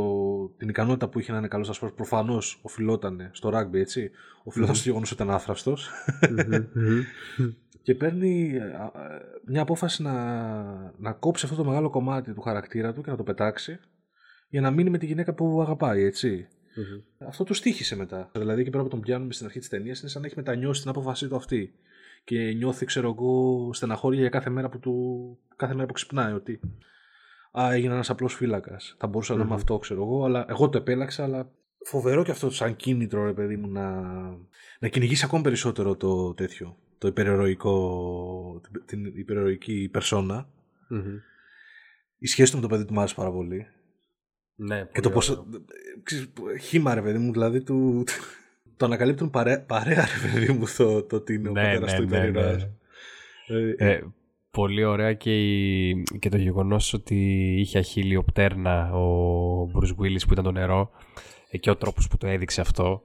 την ικανότητα που είχε να είναι καλός στα σπορ, προφανώς οφειλόταν στο ράγκμπι, έτσι. Οφειλόταν στο γεγονός ότι ήταν άθραυστος. και παίρνει ε, ε, μια απόφαση να, να κόψει αυτό το μεγάλο κομμάτι του χαρακτήρα του και να το πετάξει για να μείνει με τη γυναίκα που αγαπάει, έτσι. Αυτό του στήχησε μετά. Δηλαδή, και πέρα που τον πιάνουμε στην αρχή της ταινίας, είναι σαν να έχει μετανιώσει την απόφασή του αυτή. Και νιώθει, ξέρω εγώ, στεναχώρια για κάθε μέρα που, του, κάθε μέρα που ξυπνάει. Ότι Α, έγινε ένας απλός φύλακας. Θα μπορούσα να είμαι αυτό, ξέρω εγώ, αλλά εγώ το επέλαξα, αλλά φοβερό και αυτό σαν κίνητρο, ρε παιδί μου, να, να κυνηγήσει ακόμη περισσότερο το τέτοιο. Το υπερηρωικό, την υπερηρωική περσόνα. Mm-hmm. Η σχέση του με το παιδί του μου άρεσε πάρα πολύ. Ναι, και το πόσο. Χήμα, ρε παιδί μου, δηλαδή του. Το ανακαλύπτουν παρέα, παρέα ρε παιδί μου, το, το ότι είναι ο ναι, πατέρας ναι, του ναι, ναι. Ε, ε, πολύ ωραία και, και το γεγονός ότι είχε αχίλιο πτέρνα ο Bruce Willis που ήταν το νερό ε, και ο τρόπος που το έδειξε αυτό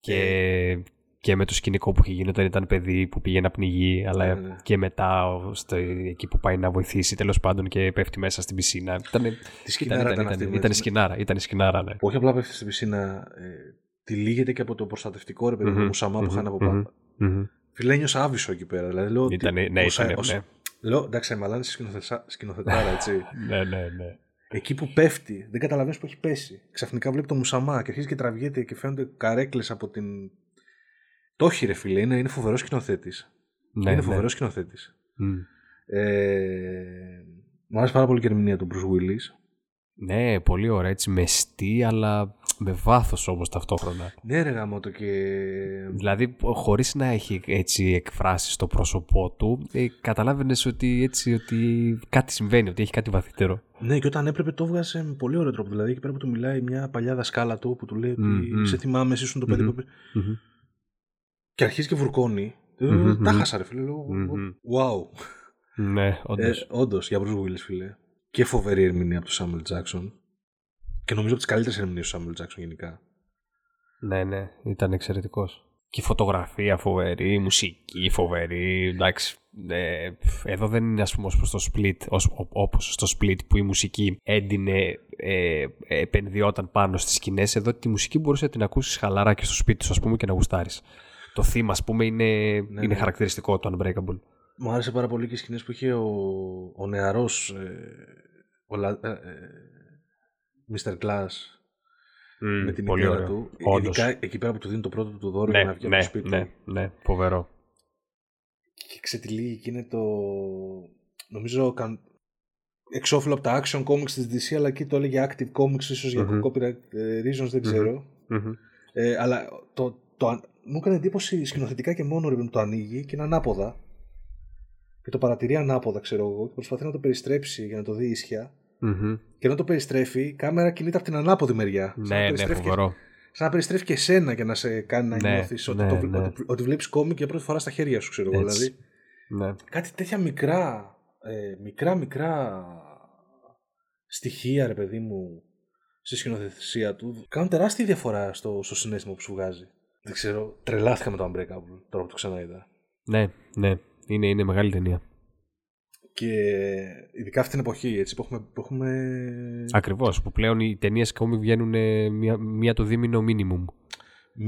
και, και με το σκηνικό που είχε γίνει όταν ήταν παιδί που πήγε να πνιγεί αλλά ναι, ναι. και μετά στο, εκεί που πάει να βοηθήσει τέλος πάντων και πέφτει μέσα στην πισίνα ήταν, ήταν, ήταν, ήταν, ήταν, ήταν, σκηνάρα, ήταν σκηνάρα ναι. όχι απλά πέφτει στην πισίνα ε, τη λύγεται και από το προστατευτικό ρε παιδί mm-hmm, Μουσαμά που είχαν από πάνω mm-hmm. Φίλε, ένιωσα άβυσο εκεί πέρα. Δηλαδή, λέω ήταν, ναι, ήταν, ναι. Λέω, εντάξει, μαλάνε σκηνοθετάρα, έτσι. ναι, ναι, ναι. Εκεί που πέφτει, δεν καταλαβαίνεις που έχει πέσει. Ξαφνικά βλέπει το μουσαμά και αρχίζει και τραβιέται και φαίνονται καρέκλες από την. Το έχει ρε φίλε, είναι, είναι φοβερός σκηνοθέτης. Ναι, είναι ναι. φοβερός σκηνοθέτης. Mm. Ε, μου άρεσε πάρα πολύ και η ερμηνεία του Bruce Willis. Ναι, πολύ ωραία, έτσι μεστή, αλλά με βάθος όμως ταυτόχρονα. Ναι ρε γάμο το και... Δηλαδή χωρίς να έχει έτσι εκφράσει στο πρόσωπό του, ε, καταλάβαινες ότι, έτσι, ότι κάτι συμβαίνει, ότι έχει κάτι βαθύτερο. Ναι και όταν έπρεπε το έβγαζε με πολύ ωραίο τρόπο. Δηλαδή εκεί πέρα που του μιλάει μια παλιά δασκάλα του που του λέει ότι mm-hmm. σε θυμάμαι εσύ ήσουν το παιδί mm-hmm. που... Mm-hmm. Και αρχίζει και βουρκώνει. Mm-hmm. Τα χάσα ρε φίλε, λέω, wow. Ναι, όντως. Ε, όντως, για Bruce Willis φίλε. Και φοβερή ερμηνεία από τον Σάμουελ Τζάξον. Και νομίζω από τις καλύτερες ερμηνείες του Σάμουελ Τζάξον γενικά. Ναι, ναι, ήταν εξαιρετικός. Και η φωτογραφία φοβερή, η μουσική φοβερή. Εντάξει, ε, εδώ δεν είναι ας πούμε ως προς το split ως, όπως στο split που η μουσική έντυνε ε, επενδυόταν πάνω στις σκηνές εδώ τη μουσική μπορούσε να την ακούσεις χαλαρά και στο σπίτι σου ας πούμε και να γουστάρεις το θύμα ας πούμε είναι, ναι, είναι ναι. χαρακτηριστικό το Unbreakable μου άρεσε πάρα πολύ και οι σκηνές που είχε ο, ο νεαρός ε, ο, ε, ε, Mr. Glass mm, με την ιδέα του. Όντως. Ειδικά εκεί πέρα που του δίνει το πρώτο του δώρο ναι, για να βγει ναι, από το σπίτι ναι, Ναι, ναι, φοβερό. Και ξετυλίγει και είναι το... Νομίζω εξώφυλλο από τα action comics της DC αλλά εκεί το έλεγε active comics ίσως για copyright ε, reasons δεν ξερω Ε, αλλά το, το, μου έκανε εντύπωση σκηνοθετικά και μόνο ρε, το ανοίγει και είναι ανάποδα και το παρατηρεί ανάποδα ξέρω εγώ και προσπαθεί να το περιστρέψει για να το δει ίσια Mm-hmm. Και ενώ το περιστρέφει, η κάμερα κινείται από την ανάποδη μεριά. Ναι, ναι, φοβερό. Σαν να περιστρέφει και εσένα και να σε κάνει να ναι, νιώθεις ότι, ναι, ναι. ότι, ότι βλέπεις κόμικ για πρώτη φορά στα χέρια σου, ξέρω εγώ. Δηλαδή. Ναι. Κάτι τέτοια μικρά, ε, μικρά, μικρά στοιχεία, ρε παιδί μου, στη σκηνοθεσία του, κάνουν τεράστια διαφορά στο, στο συνέστημα που σου βγάζει. Δεν ξέρω, τρελάθηκα με το Unbreakable τώρα που το ξαναείδα. Ναι, ναι, είναι, είναι μεγάλη ταινία. Και ειδικά αυτή την εποχή έτσι, που έχουμε. Που έχουμε... Ακριβώς. Που πλέον οι ταινίες ακόμη βγαίνουν μία, μία το δίμηνο minimum.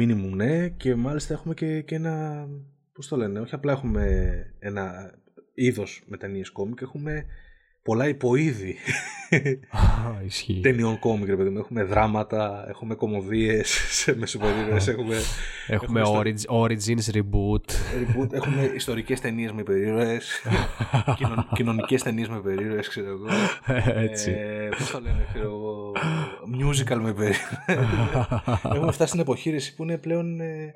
Minimum, ναι. Και μάλιστα έχουμε και, και ένα. Πώς το λένε, Όχι απλά έχουμε ένα είδος με ταινίες κόμικ, έχουμε πολλά υποείδη ισχύει. ταινιών κόμικ, ρε παιδί μου. Έχουμε δράματα, έχουμε κομμωδίες σε μεσοπαιδίδε, έχουμε. Έχουμε, origins, reboot. reboot. Έχουμε ιστορικές ταινίες με περίεργε. κοινων, Κοινωνικές ταινίες με περίεργε, ξέρω εγώ. Έτσι. Ε, Πώς το λένε, ξέρω εγώ. Musical με περίεργε. έχουμε φτάσει στην εποχή που είναι πλέον. Ε,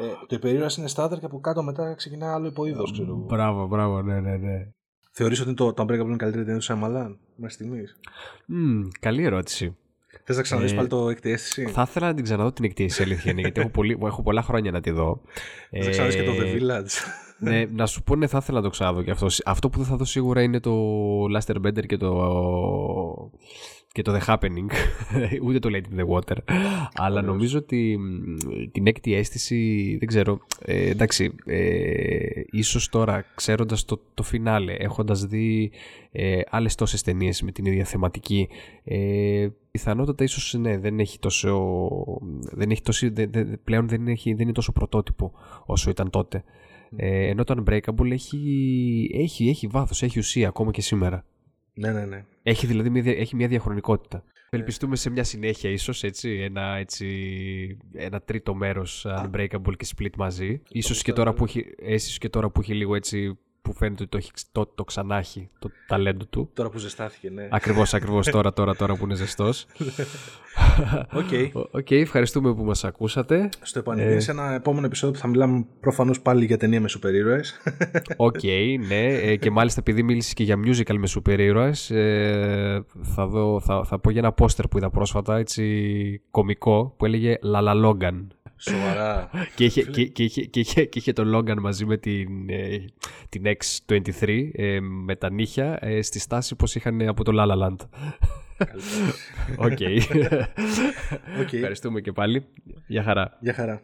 ε, το υπερήρωα είναι στάδερ και από κάτω μετά ξεκινά άλλο υποείδο, ξέρω εγώ. Μπράβο, μπράβο, ναι, ναι, ναι. Θεωρείς ότι το, το Unbreakable είναι καλύτερη ταινία του Σαμαλάν μέχρι στιγμής; Mm, καλή ερώτηση. Θες να ξαναδείς ε, πάλι το έκτη αίσθηση. Θα ήθελα να την ξαναδώ την έκτη αίσθηση, αλήθεια είναι, γιατί έχω, πολύ, έχω πολλά χρόνια να τη δω. Θα ε, ξαναδείς και το The Village. ναι, να σου πω, ναι, θα ήθελα να το ξαναδώ και αυτό. Αυτό που δεν θα δω σίγουρα είναι το Last Bender και το. Και το The Happening, ούτε το Late in the Water. Αλλά νομίζω ότι την έκτη αίσθηση, δεν ξέρω, ε, εντάξει, ε, ίσως τώρα ξέροντας το, το φινάλε, έχοντας δει ε, άλλες τόσες ταινίες με την ίδια θεματική, ε, πιθανότατα ίσως ναι, δεν έχει τόσο, δεν έχει τόσο πλέον δεν, έχει, δεν είναι τόσο πρωτότυπο όσο ήταν τότε. Ε, ενώ το Unbreakable έχει, έχει, έχει βάθος, έχει ουσία ακόμα και σήμερα. Ναι, ναι, ναι. Έχει δηλαδή μια, έχει μια διαχρονικότητα. Ελπίζουμε σε μια συνέχεια ίσως, έτσι, ένα, έτσι, ένα τρίτο μέρος Unbreakable και Split μαζί. Ίσως και, τώρα που έχει, και τώρα που έχει λίγο έτσι που φαίνεται ότι το, έχει, το, το ξανάχει το ταλέντο του. Τώρα που ζεστάθηκε, ναι. Ακριβώς, ακριβώς τώρα, τώρα, τώρα που είναι ζεστός. OK. Okay. okay, ευχαριστούμε που μας ακούσατε. Στο επανιδείν, ε... σε ένα επόμενο επεισόδιο που θα μιλάμε προφανώς πάλι για ταινία με σούπερ ήρωες. OK, okay, ναι. Ε, και μάλιστα επειδή μίλησες και για musical με σούπερ ήρωες, ε, θα, δω, θα, θα πω για ένα πόστερ που είδα πρόσφατα, έτσι κωμικό, που έλεγε La La Logan. Σοβαρά. και, είχε, και, και, είχε, και, είχε, και είχε τον Logan μαζί με την, ε, την X23 ε, με τα νύχια ε, στη στάση πως είχαν από το La La Land. OK. okay. okay. Ευχαριστούμε και πάλι. Γεια χαρά. Γεια χαρά.